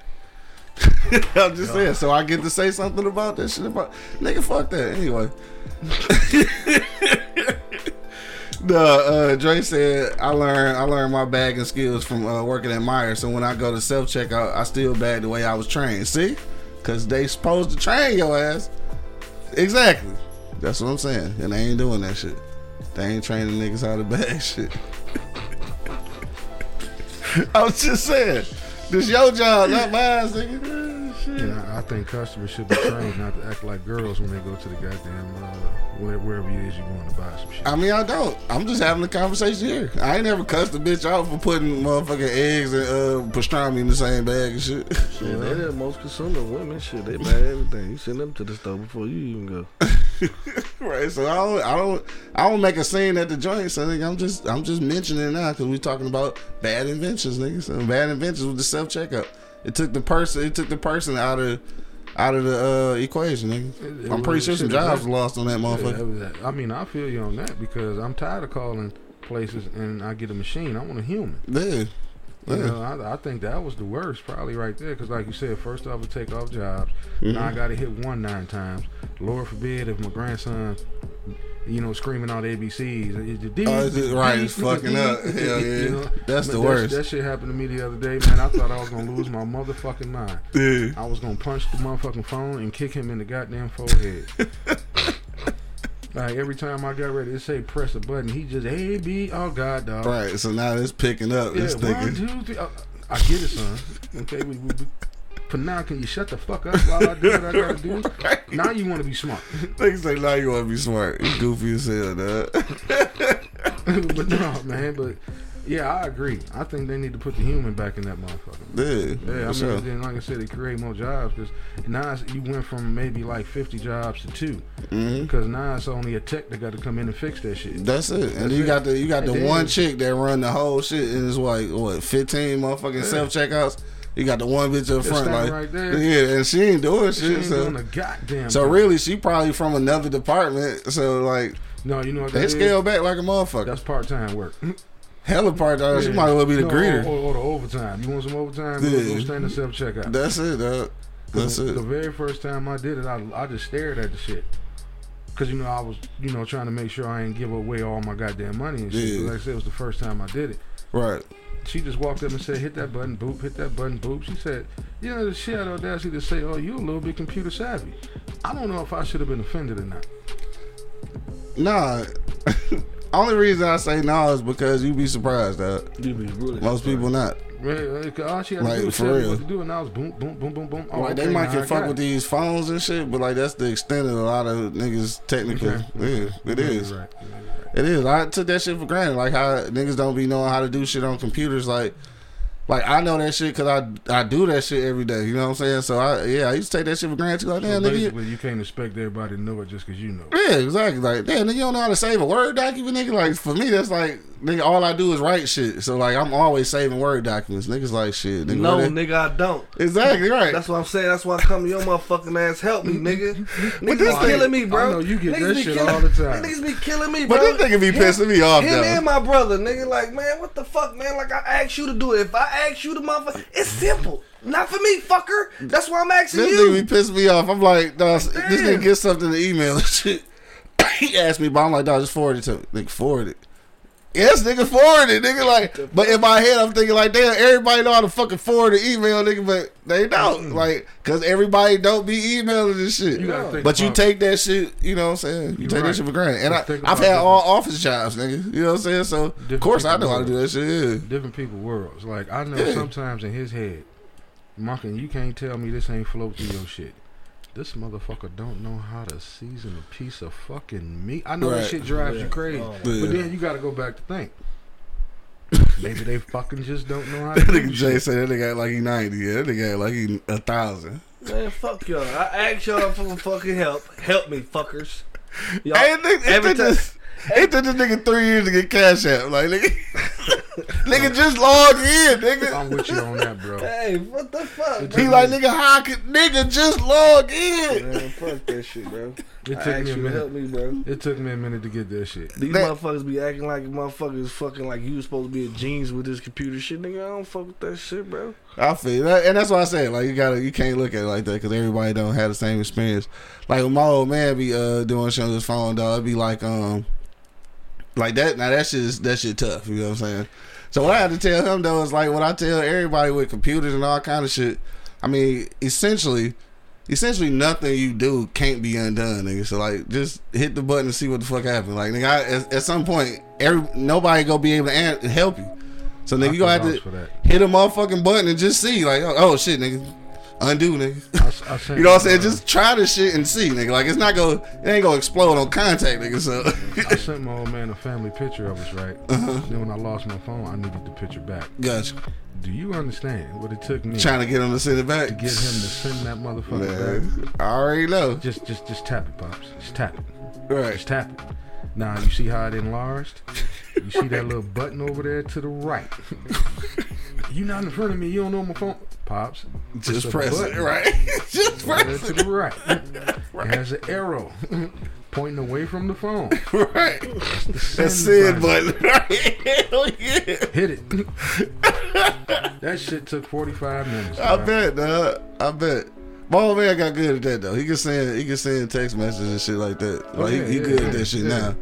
Speaker 2: I'm just saying, so I get to say something about that shit about nigga fuck that. Anyway. No, uh, Dre said I learned I learned my bagging skills from uh, working at Meijer. So when I go to self checkout, I still bag the way I was trained. See, because they supposed to train your ass. Exactly. That's what I'm saying, and they ain't doing that shit. They ain't training niggas how to bag shit. I was just saying, this your job, not mine, nigga. Shit.
Speaker 5: I, I think customers should be trained not to act like girls when they go to the goddamn uh, where, wherever it is you're going to buy some shit.
Speaker 2: I mean, I don't. I'm just having a conversation here. I ain't never cussed a bitch out for putting motherfucking eggs and uh, pastrami in the same bag and shit.
Speaker 3: Shit, they the most consumer women. Shit, they buy everything. You send them to the store before you even go.
Speaker 2: right. So I don't, I don't, I don't make a scene at the joint. So nigga, I'm just, I'm just mentioning it now because we're talking about bad inventions, nigga. So bad inventions with the self checkout. It took the person, it took the person out of, out of the uh, equation, nigga.
Speaker 5: It- it
Speaker 2: I'm pretty sure some jobs lost on that motherfucker.
Speaker 5: that. I mean, I feel you on that because I'm tired of calling places and I get a machine. I want a human.
Speaker 2: Yeah.
Speaker 5: You
Speaker 2: Yeah.
Speaker 5: know, I, I think that was the worst, probably right there. Because, like you said, first off, we take off jobs.
Speaker 2: Mm-hmm.
Speaker 5: Now I got to hit one nine times. Lord forbid if my grandson, you know, screaming out ABCs.
Speaker 2: Oh, right, it's fucking up. Hell yeah. That's the worst.
Speaker 5: That shit happened to me the other day, man. I thought I was gonna lose my motherfucking mind.
Speaker 2: Yeah.
Speaker 5: I was gonna punch the motherfucking phone and kick him in the goddamn forehead. like every time I got ready to say press a button, he just A B. Oh God, dog.
Speaker 2: Right. So now it's picking up.
Speaker 5: Yeah,
Speaker 2: it's
Speaker 5: one,
Speaker 2: thinking.
Speaker 5: two, three. Uh, I get it, son. Okay, we, we, we, for now, can you shut the fuck up while I do what I gotta do? Now you want to be smart,
Speaker 2: Niggas say now you want to be smart. You goofy as hell, dog.
Speaker 5: but no, man. But yeah, I agree. I think they need to put the human back in that motherfucker.
Speaker 2: Yeah.
Speaker 5: Yeah, I mean,
Speaker 2: sure.
Speaker 5: then like I said, they create more jobs because now you went from maybe like 50 jobs to 2
Speaker 2: Mhm.
Speaker 5: because now it's only a tech that got to come in and fix that shit.
Speaker 2: That's it. And you
Speaker 5: it.
Speaker 2: got the you got the
Speaker 5: And
Speaker 2: one chick that run the whole shit and it's like what fifteen motherfucking self checkouts. You got the one bitch up front like
Speaker 5: right there.
Speaker 2: yeah, and she ain't doing
Speaker 5: She
Speaker 2: shit.
Speaker 5: ain't
Speaker 2: So
Speaker 5: doing goddamn.
Speaker 2: so really, she probably from another department. So like
Speaker 5: no, you know what
Speaker 2: they scale back like a motherfucker.
Speaker 5: That's part time work.
Speaker 2: Hella part time. She might as well be the
Speaker 5: No,
Speaker 2: greeter.
Speaker 5: Or, or, the overtime. You want some overtime?
Speaker 2: Yeah.
Speaker 5: Go, stand in self checkout.
Speaker 2: That's it, dog. That's
Speaker 5: the,
Speaker 2: it.
Speaker 5: the very first time I did it, I, I just stared at the shit. Cause you know I was you know trying to make sure I ain't give away all my goddamn money and shit.
Speaker 2: Yeah.
Speaker 5: Like I said, it was the first time I did it.
Speaker 2: Right.
Speaker 5: She just walked up and said, "Hit that button, boop. Hit that button, boop." She said, "You know, the shit had audacity to say, oh, you a little bit computer savvy." I don't know if I should have been offended or not.
Speaker 2: Nah. Only reason I say no is because you'd be surprised that
Speaker 3: You be really
Speaker 2: most people not.
Speaker 5: Man, like, all she had to do was
Speaker 2: for real.
Speaker 5: what to do, and I was boom, boom, boom, boom, boom. Oh,
Speaker 2: like they might can fuck with
Speaker 5: it.
Speaker 2: these phones and shit, but like that's the extent of a lot of niggas technical.
Speaker 5: Okay.
Speaker 2: Yeah, it is.
Speaker 5: right.
Speaker 2: It is. I took that shit for granted. Like how niggas don't be knowing how to do shit on computers. Like, like I know that shit because I I do that shit every day. You know what I'm saying? So I yeah, I used to take that shit for granted. Like
Speaker 5: So
Speaker 2: nigga. you-
Speaker 5: basically, you can't expect everybody to know it just because you know.
Speaker 2: Yeah, exactly. Like damn, nigga, you don't know how to save a word document, nigga. Like for me, that's like nigga. All I do is write shit. So like I'm always saving word documents. Niggas like shit. Nigga,
Speaker 3: No,
Speaker 2: what
Speaker 3: nigga, I don't.
Speaker 2: Exactly right.
Speaker 3: That's what I'm saying. That's why I come to your motherfucking ass. Help me, nigga. Niggas
Speaker 2: this
Speaker 3: be killing me,
Speaker 5: I
Speaker 3: bro.
Speaker 5: know you get
Speaker 3: Niggas
Speaker 5: that shit
Speaker 3: killing-
Speaker 5: all the time.
Speaker 3: Niggas be killing me, bro.
Speaker 2: but
Speaker 3: bro.
Speaker 2: this nigga be
Speaker 3: Him-
Speaker 2: pissing me off
Speaker 3: Him
Speaker 2: though.
Speaker 3: and my brother, nigga, like, man, what the fuck, man? Like, I asked you to do it. If I ask you to motherfucker, it's simple. Not for me, fucker. That's why I'm asking
Speaker 2: This
Speaker 3: you.
Speaker 2: nigga be pissing me off. I'm like, dog, this nigga get something to email and shit. he asked me, but I'm like, dog, just forward it to me. Nigga, forward it. Yes, nigga, forward it, nigga. Like, but in my head, I'm thinking like, damn, everybody know how to fucking forward an email, nigga, but they don't, mm. like, cause everybody don't be emailing this shit.
Speaker 5: You
Speaker 2: But you take that shit, you know what I'm saying? You
Speaker 5: You're
Speaker 2: take
Speaker 5: right.
Speaker 2: that shit for granted. And I,
Speaker 5: Just
Speaker 2: I've had
Speaker 5: different-
Speaker 2: all office jobs, nigga. You know what I'm saying? So of course I know how to do that shit. Yeah.
Speaker 5: different people worlds. Like I know
Speaker 2: Yeah.
Speaker 5: sometimes in his head, Markin, you can't tell me this ain't float through your shit. This motherfucker don't know how to season a piece of fucking meat. I know
Speaker 2: Right.
Speaker 5: that shit drives you crazy,
Speaker 3: Oh,
Speaker 2: Yeah.
Speaker 5: but then you got to go back to think. Maybe they fucking just don't know how to
Speaker 2: That nigga. Jay said that nigga act like he 90. Yeah, that nigga act like he a thousand.
Speaker 3: Man, fuck y'all. I asked y'all for fucking help. Help me, fuckers. Y'all,
Speaker 2: Hey, nigga,
Speaker 3: every
Speaker 2: it took
Speaker 3: time-
Speaker 2: this, it took this nigga three years to get cash out. Like, nigga, nigga just log in, nigga.
Speaker 5: I'm with you on that, bro.
Speaker 3: Hey, what the fuck?
Speaker 2: He
Speaker 3: bro?
Speaker 2: like, nigga, how could nigga just log in?
Speaker 3: Man, fuck that shit, bro.
Speaker 5: It
Speaker 3: I
Speaker 5: took me a
Speaker 3: you help
Speaker 5: minute.
Speaker 3: me, bro.
Speaker 5: It took me a minute to get that shit.
Speaker 3: These
Speaker 2: That-
Speaker 3: motherfuckers be acting like motherfuckers fucking like you was supposed to be a genius with this computer shit, nigga. I don't fuck with that shit, bro.
Speaker 2: I feel that, and that's why I said like you gotta, you can't look at it like that because everybody don't have the same experience. Like when my old man be uh doing shit on his phone, dog, it'd be like um, like that. Now that shit is that shit tough. You know what I'm saying? So what I had to tell him though is like what I tell everybody with computers and all kind of shit. I mean, essentially, essentially nothing you do can't be undone, nigga. So like, just hit the button and see what the fuck happens. Like, nigga, I, at, at some point, every nobody gonna be able to an- help you. So nigga, you gonna have to
Speaker 5: vouch for that.
Speaker 2: hit a motherfucking button and just see, like, oh, oh, shit, nigga, undo, nigga.
Speaker 5: I I
Speaker 2: you know what I'm saying? Just try this shit and see, nigga. Like, it's not gonna, it ain't gonna explode on contact, nigga. So,
Speaker 5: I sent my old man a family picture of us, right?
Speaker 2: Uh-huh.
Speaker 5: Then when I lost my phone, I needed the picture back.
Speaker 2: gotcha.
Speaker 5: Do you understand what it took me
Speaker 2: Trying to get him to send it back.
Speaker 5: to get him to send that motherfucker back?
Speaker 2: I already know.
Speaker 5: Just, just, just tap it, pops. Just tap it.
Speaker 2: Right.
Speaker 5: Just tap it. Now you see how it enlarged? You see that little button over there to the right? you not in front of me. You don't know my phone, pops.
Speaker 2: Just press it, right? just press
Speaker 5: to the right. It has an arrow pointing away from the phone.
Speaker 2: right?
Speaker 5: The
Speaker 2: That
Speaker 5: send
Speaker 2: send
Speaker 5: button.
Speaker 2: button, right? Hell yeah.
Speaker 5: Hit it. that shit took 45 minutes.
Speaker 2: I
Speaker 5: dog.
Speaker 2: bet, dog. I bet. My old man got good at that though. He can send, he can send text messages and shit like that.
Speaker 5: Oh,
Speaker 2: Like
Speaker 5: yeah,
Speaker 2: he, he oh,
Speaker 5: yeah,
Speaker 2: good at that shit now.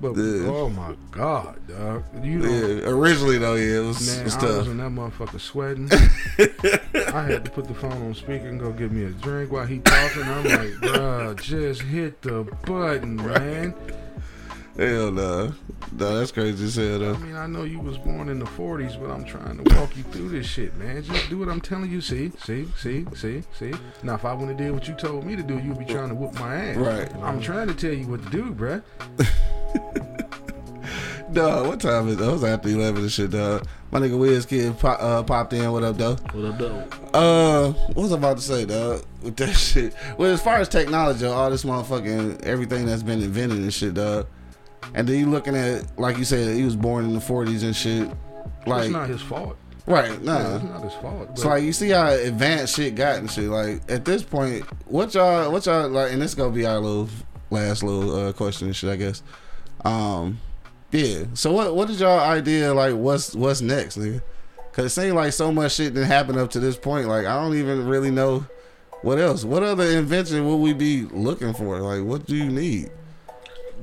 Speaker 5: But
Speaker 2: Yeah.
Speaker 5: oh my god, dog. You know,
Speaker 2: Yeah, originally though, yeah, it was,
Speaker 5: man,
Speaker 2: it was
Speaker 5: I was in that motherfucker sweating. I had to put the phone on speaker and go get me a drink while he talking. I'm like, bruh, just hit the button, man.
Speaker 2: Hell no, no, that's crazy as hell
Speaker 5: I mean, I know you was born in the 40s, but I'm trying to walk you through this shit, man. Just do what I'm telling you. See, see, see, see, see. Now, if I wouldn't have did what you told me to do, you'd be trying to whoop my ass.
Speaker 2: Right.
Speaker 5: I'm trying to tell you what to do, bruh.
Speaker 2: Dog, what time is it? It was after eleven and shit, dog. My nigga Wiz Kid pop, uh, popped in. What up, though?
Speaker 3: What up, though?
Speaker 2: Uh, what was I about to say, dog? With that shit. Well, as far as technology, all this motherfucking everything that's been invented and shit, dog. And then you looking at, like you said, he was born in the '40s and shit. Like,
Speaker 5: it's not his fault.
Speaker 2: right? Nah.
Speaker 5: Yeah, it's not his fault.
Speaker 2: So
Speaker 5: but-
Speaker 2: like you see how advanced shit got and shit. Like at this point, what y'all, what y'all like, and this gonna be our little last little uh, question and shit, I guess. Um, yeah. So what, what is y'all idea? Like, what's what's next, nigga? Cause it seems like so much shit that happened up to this point. Like I don't even really know What else? What other invention would we be looking for? Like, what do you need?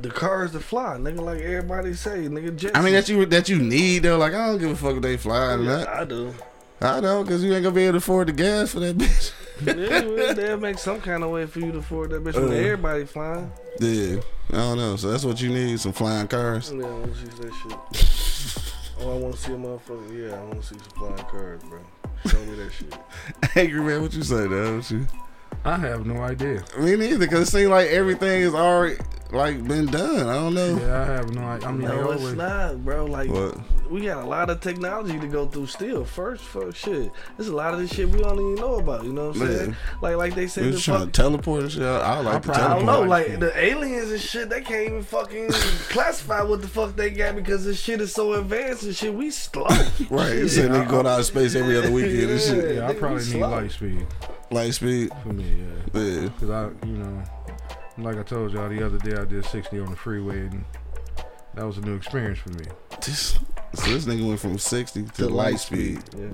Speaker 3: The cars to fly, nigga, like everybody say, nigga. Jetsons.
Speaker 2: I mean, that you that you need though. Like, I don't give a fuck if they fly or not.
Speaker 3: I do.
Speaker 2: I know, cause you ain't gonna be able to afford the gas for that bitch.
Speaker 3: Yeah, they'll make some kind of way for you to afford that bitch when
Speaker 2: Uh.
Speaker 3: everybody flying.
Speaker 2: Yeah, I don't know. So that's what you need, some flying cars.
Speaker 3: Yeah, I want to see that shit. oh, I want to see a motherfucker. Yeah, I want to see some flying cars, bro. Show me that shit.
Speaker 2: Angry man, what you say, though? What you?
Speaker 5: I have no idea.
Speaker 2: Me neither, cause it seems like everything is already like been done. I don't know.
Speaker 5: Yeah, I have no idea. I mean, they
Speaker 3: No, it's
Speaker 5: always.
Speaker 3: not, bro. Like
Speaker 2: What?
Speaker 3: we got a lot of technology to go through still. First, fuck shit. There's a lot of this shit we don't even know about. You know what I'm saying?
Speaker 2: Man.
Speaker 3: Like, like they said,
Speaker 2: You
Speaker 3: the
Speaker 2: trying
Speaker 3: fuck,
Speaker 2: to teleport and shit. I, I like to
Speaker 5: probably-
Speaker 3: I don't know,
Speaker 5: like
Speaker 3: like the aliens and shit, they can't even fucking classify what the fuck they got because this shit is so advanced and shit. We slow.
Speaker 2: Right, you said they go out of space every other weekend and shit.
Speaker 5: Yeah, I probably need
Speaker 3: slow.
Speaker 5: light speed
Speaker 2: Light speed.
Speaker 5: for me. Yeah,
Speaker 2: Yeah.
Speaker 5: because I, you know, like I told y'all the other day, I did 60 on the freeway, and that was a new experience for me.
Speaker 2: This, so this nigga went from 60 to, light speed.
Speaker 3: Yeah.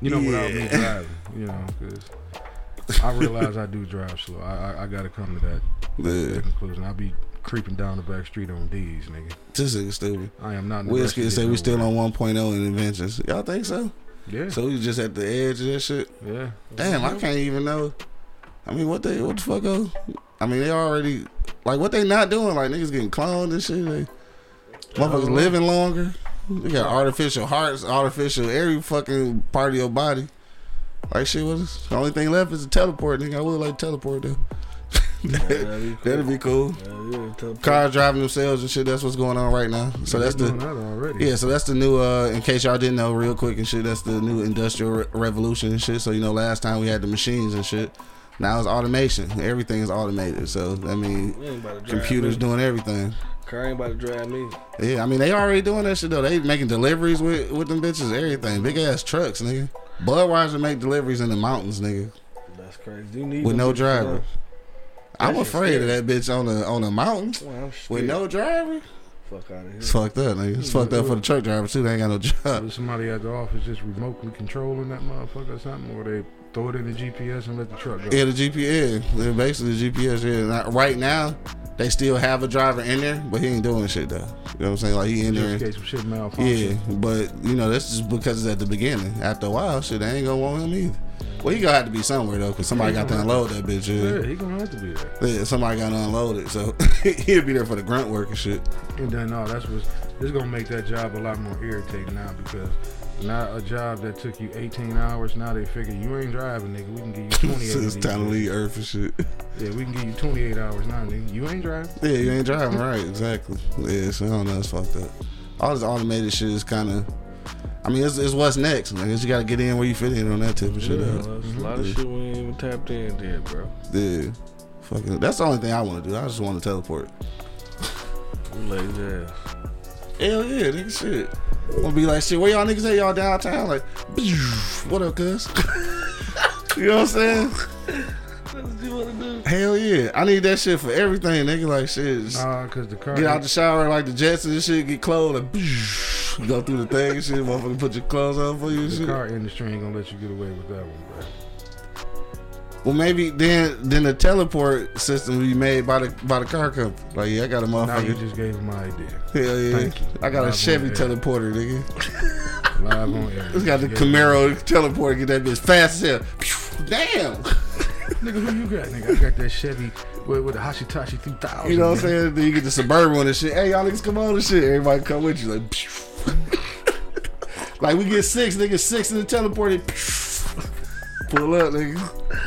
Speaker 5: You know, without me
Speaker 2: Yeah.
Speaker 5: driving. You know, because I realize I do drive slow. I I, I got to come to that,
Speaker 2: Yeah.
Speaker 5: that conclusion. I be creeping down the back street on D's, nigga.
Speaker 2: This nigga stupid.
Speaker 5: I am not. in a to
Speaker 2: say we still on 1.0 in inventions. Y'all think so?
Speaker 5: Yeah,
Speaker 2: So we just at the edge of that shit?
Speaker 5: yeah.
Speaker 2: Damn, I can't even know. I mean, what they, what the fuck? Oh? I mean, they already, like, what they not doing? Like, niggas getting cloned and shit. They, motherfuckers living longer. They got artificial hearts, artificial every fucking part of your body. Like, shit, was the only thing left is a teleport, nigga. I would like to teleport, though.
Speaker 3: That'd be cool.
Speaker 2: That'd be cool.
Speaker 3: Yeah, yeah,
Speaker 2: Cars driving themselves and shit. That's what's going on right now. So that's the
Speaker 5: already.
Speaker 2: yeah. So that's the new. uh In case y'all didn't know, real quick and shit. That's the new industrial re- revolution and shit. So you know, last time we had the machines and shit. Now it's automation. Everything is automated. So I mean,
Speaker 3: You ain't about to drive
Speaker 2: computers
Speaker 3: me.
Speaker 2: doing everything.
Speaker 3: Car ain't about to drive me.
Speaker 2: Yeah, I mean they already doing that shit though. They making deliveries with with them bitches. Everything. Big ass trucks, nigga. Budweiser make deliveries in the mountains, nigga,
Speaker 3: That's crazy. You need
Speaker 2: with no driver.
Speaker 3: though.
Speaker 2: I'm afraid of that bitch on a on a mountain
Speaker 3: Well,
Speaker 2: with no driver.
Speaker 3: Fuck out of here.
Speaker 2: It's fucked up, nigga. It's fucked up for the truck driver too. They ain't got no job.
Speaker 5: Somebody at the office just remotely controlling that motherfucker or something, or they throw it in the GPS and let the truck go.
Speaker 2: Yeah, the GPS. Basically the GPS. Yeah, right now they still have a driver in there, but he ain't doing shit though. You know what I'm saying? Like he in there.
Speaker 5: case shit malfunction.
Speaker 2: Yeah, but you know that's just because it's at the beginning. After a while, shit, they ain't gonna want him either. Well, he gonna have to be somewhere though, cause somebody got to unload that bitch.
Speaker 5: Yeah,
Speaker 2: Yeah,
Speaker 5: he gonna have to be there.
Speaker 2: yeah somebody got to unload it, so he'll be there for the grunt work and shit.
Speaker 5: And then no, that's what's this gonna make that job a lot more irritating now because now a job that took you 18 hours, now they figure you ain't driving, nigga. We can give you 28.
Speaker 2: So it's
Speaker 5: these
Speaker 2: time to leave Earth and shit.
Speaker 5: Yeah, we can give you 28 hours now, nigga. You ain't driving.
Speaker 2: Yeah, you ain't driving right, exactly. Yeah, so I don't know, it's fucked up. All this automated shit is kind of. I mean, it's, it's what's next. Like, you got to get in where you fit in on that type of shit.
Speaker 3: Yeah,
Speaker 2: out.
Speaker 3: a lot of shit we ain't even tapped in yet, bro.
Speaker 2: Yeah. Fucking, that's the only thing I want to do. I just want to teleport.
Speaker 3: You lazy ass.
Speaker 2: Hell yeah, nigga, shit. I'm gonna be like, shit, where y'all niggas at? Y'all downtown? Like, what up, cuz? you know what I'm saying?
Speaker 3: What you wanna do?
Speaker 2: Hell yeah. I need that shit for everything, nigga. Like, shit.
Speaker 5: Uh, cause the car.
Speaker 2: get out the shower like the Jetsons and shit, get clothes, you go through the thing and shit, motherfucker put your clothes on for you and
Speaker 5: the
Speaker 2: shit.
Speaker 5: car industry ain't gonna let you get away with that one.
Speaker 2: Well, maybe then then the teleport system will be made by the by the car company. Like, yeah, I got a
Speaker 5: Now you
Speaker 2: motherfucker.
Speaker 5: just gave him my idea.
Speaker 2: Hell yeah.
Speaker 5: Thank you.
Speaker 2: I got a
Speaker 5: Live on
Speaker 2: Chevy teleporter, nigga.
Speaker 5: Live on air.
Speaker 2: It's got the Camaro teleporter, get that bitch fast as hell. Damn.
Speaker 5: Nigga, who you got, nigga? I got that Chevy with, with the Hashitashi 3000.
Speaker 2: You know what I'm saying? Then you get the suburban one and shit. Hey, y'all niggas come on and shit. Everybody come with you. Like, like we get six, nigga, six in the teleporter. Pull up, nigga.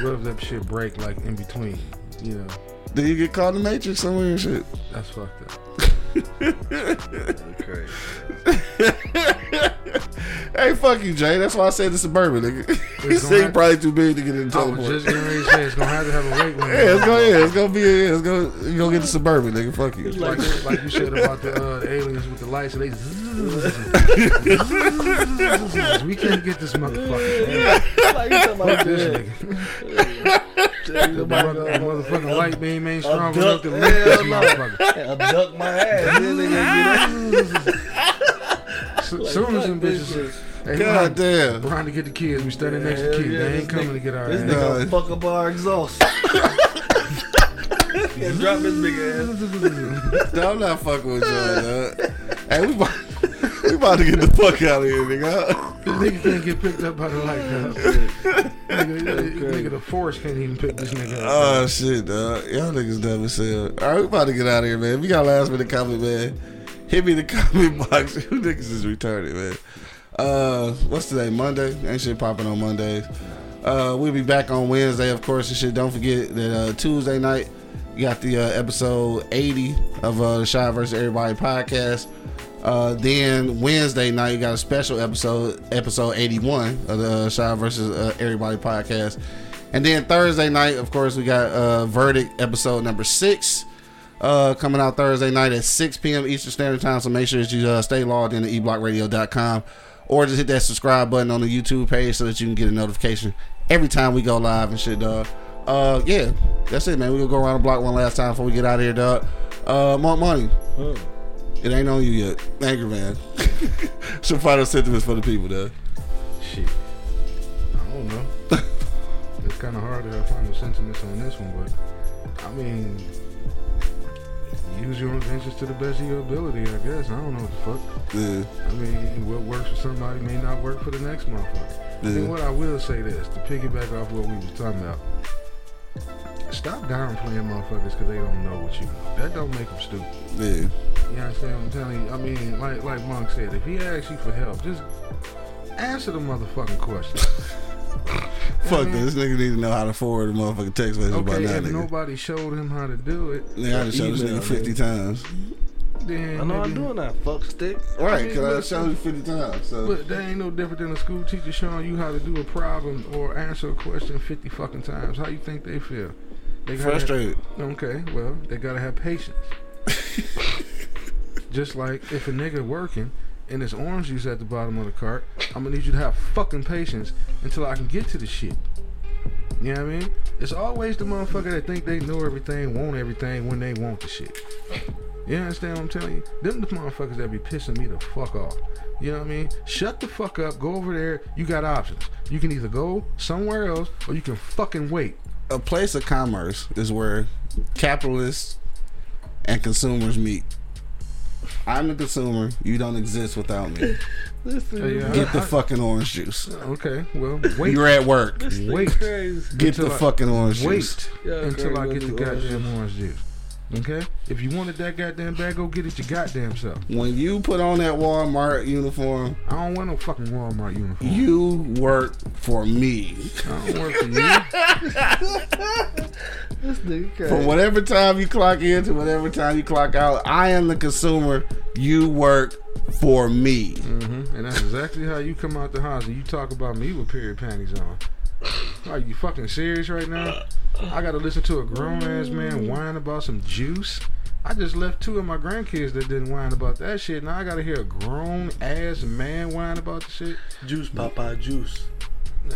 Speaker 5: What if that shit break like in between? You know,
Speaker 2: Then you get caught in the Matrix somewhere and shit.
Speaker 5: that's fucked up.
Speaker 3: Okay.
Speaker 2: Hey, fuck you, Jay. That's why I said the suburban, nigga. he
Speaker 5: It's
Speaker 2: said he
Speaker 5: gonna-
Speaker 2: probably too big to get in the
Speaker 5: I was
Speaker 2: teleporter.
Speaker 5: just getting ready to say it's gonna have to have a weight limit.
Speaker 2: Yeah, it's gonna, yeah, it's gonna be, yeah, it's gonna, you gonna get the suburban, nigga. Fuck you.
Speaker 5: Like, like you said about the, uh, the aliens with the lights, and they. we can't get this motherfucker. man.
Speaker 3: like you talking
Speaker 5: this nigga.
Speaker 3: Tell
Speaker 5: The mother- motherfucking light beam ain't strong
Speaker 3: duck-
Speaker 5: enough to lift this motherfucker.
Speaker 3: I duck my ass. Then they gonna get up.
Speaker 5: As soon as them
Speaker 3: Fuck
Speaker 5: bitches,
Speaker 3: this
Speaker 5: Hey,
Speaker 2: God
Speaker 5: Ron,
Speaker 2: damn.
Speaker 5: Ron to get the kids. We standing next to
Speaker 3: Hell
Speaker 5: kids.
Speaker 3: yeah,
Speaker 5: they ain't coming
Speaker 3: nigga-
Speaker 5: to get our
Speaker 3: This
Speaker 5: ass.
Speaker 3: nigga
Speaker 2: Nah.
Speaker 3: fuck up our exhaust. yeah, drop his big ass.
Speaker 2: No, I'm not fucking with you, dog. Hey, we about, we about to get the fuck out of here, nigga.
Speaker 5: This nigga can't get picked up by the light, dog. nigga, nigga, the force can't even pick this nigga up.
Speaker 2: Oh shit, dog. Y'all niggas dumb as hell. All right, we about to get out of here, man. If you got last minute comment, man, hit me in the comment box. Who niggas is retarded, man? Uh, what's today? Monday. Ain't shit popping on Mondays. Uh, we'll be back on Wednesday, of course. And shit. Don't forget that uh, Tuesday night you got the uh, episode 80 of uh, the Shy versus Everybody podcast. Uh, then Wednesday night you got a special episode, episode 81 of the uh, Shy versus uh, Everybody podcast. And then Thursday night, of course, we got uh, Verdict episode number six uh, coming out Thursday night at 6 p.m. Eastern Standard Time. So make sure that you uh, stay logged in to eblockradio.com or just hit that subscribe button on the YouTube page so that you can get a notification every time we go live and shit, dog. Uh, yeah, that's it, man. We're gonna go around the block one last time before we get out of here, dog. Uh, Mark Money. It ain't on you yet. Angry man. Some final sentiments for the people, dog.
Speaker 5: Shit. I don't know. it's kind of hard to find the sentiments on this one, but I mean, use your inventions to the best of your ability, I guess. I don't know what the fuck.
Speaker 2: Yeah.
Speaker 5: I mean, what works for somebody may not work for the next motherfucker. I
Speaker 2: Yeah.
Speaker 5: mean, what I will say this, to piggyback off what we was talking about, stop downplaying motherfuckers because they don't know what you know. That don't make them stupid.
Speaker 2: Yeah.
Speaker 5: You understand what I'm saying? I'm telling you? I mean, like like Monk said, if he asks you for help, just answer the motherfucking question.
Speaker 2: Fuck
Speaker 5: mean-
Speaker 2: this. Nigga need to know how to forward a motherfucking text message by
Speaker 5: Okay,
Speaker 2: now,
Speaker 5: if
Speaker 2: nigga.
Speaker 5: nobody showed him how to do it,
Speaker 2: they I done showed this nigga 50
Speaker 3: nigga.
Speaker 2: times.
Speaker 5: Then
Speaker 3: I know I'm doing that. Fuck stick.
Speaker 2: Right, because I
Speaker 5: listen.
Speaker 2: showed you 50 times. So.
Speaker 5: But that ain't no different than a school teacher showing you how to do a problem or answer a question 50 fucking times. How you think they feel? They gotta-
Speaker 2: Frustrated.
Speaker 5: Okay, well, they gotta have patience. Just like if a nigga working and there's orange juice at the bottom of the cart, I'm gonna need you to have fucking patience until I can get to the shit. You know what I mean? It's always the motherfucker that think they know everything, want everything when they want the shit. You understand what I'm telling you? Them the motherfuckers that be pissing me the fuck off. You know what I mean? Shut the fuck up, go over there. You got options. You can either go somewhere else or you can fucking wait.
Speaker 2: a place of commerce is where capitalists and consumers meet. I'm the consumer. You don't exist without me.
Speaker 5: Hey, uh,
Speaker 2: Get the
Speaker 5: I-
Speaker 2: fucking orange juice.
Speaker 5: Okay, well, wait.
Speaker 2: You're at work.
Speaker 5: Wait.
Speaker 3: Crazy.
Speaker 2: Get
Speaker 5: Until
Speaker 2: the
Speaker 5: I-
Speaker 2: fucking orange
Speaker 5: Wait
Speaker 2: juice.
Speaker 3: Yeah,
Speaker 5: until I get the goddamn orange juice. Okay? If you wanted that goddamn bag, go get it your goddamn self.
Speaker 2: When you put on that Walmart uniform,
Speaker 5: I don't want no fucking Walmart uniform.
Speaker 2: you work for me.
Speaker 5: I don't work for you.
Speaker 3: This nigga crazy.
Speaker 2: From whatever time you clock in to whatever time you clock out, I am the consumer. You work for me.
Speaker 5: hmm And that's exactly how you come out the house and you talk about me with period panties on. Are you fucking serious right now? I gotta listen to a grown ass man whine about some juice. I just left two of my grandkids that didn't whine about that shit. Now I gotta hear a grown ass man whine about the shit.
Speaker 3: Juice, Papa, juice.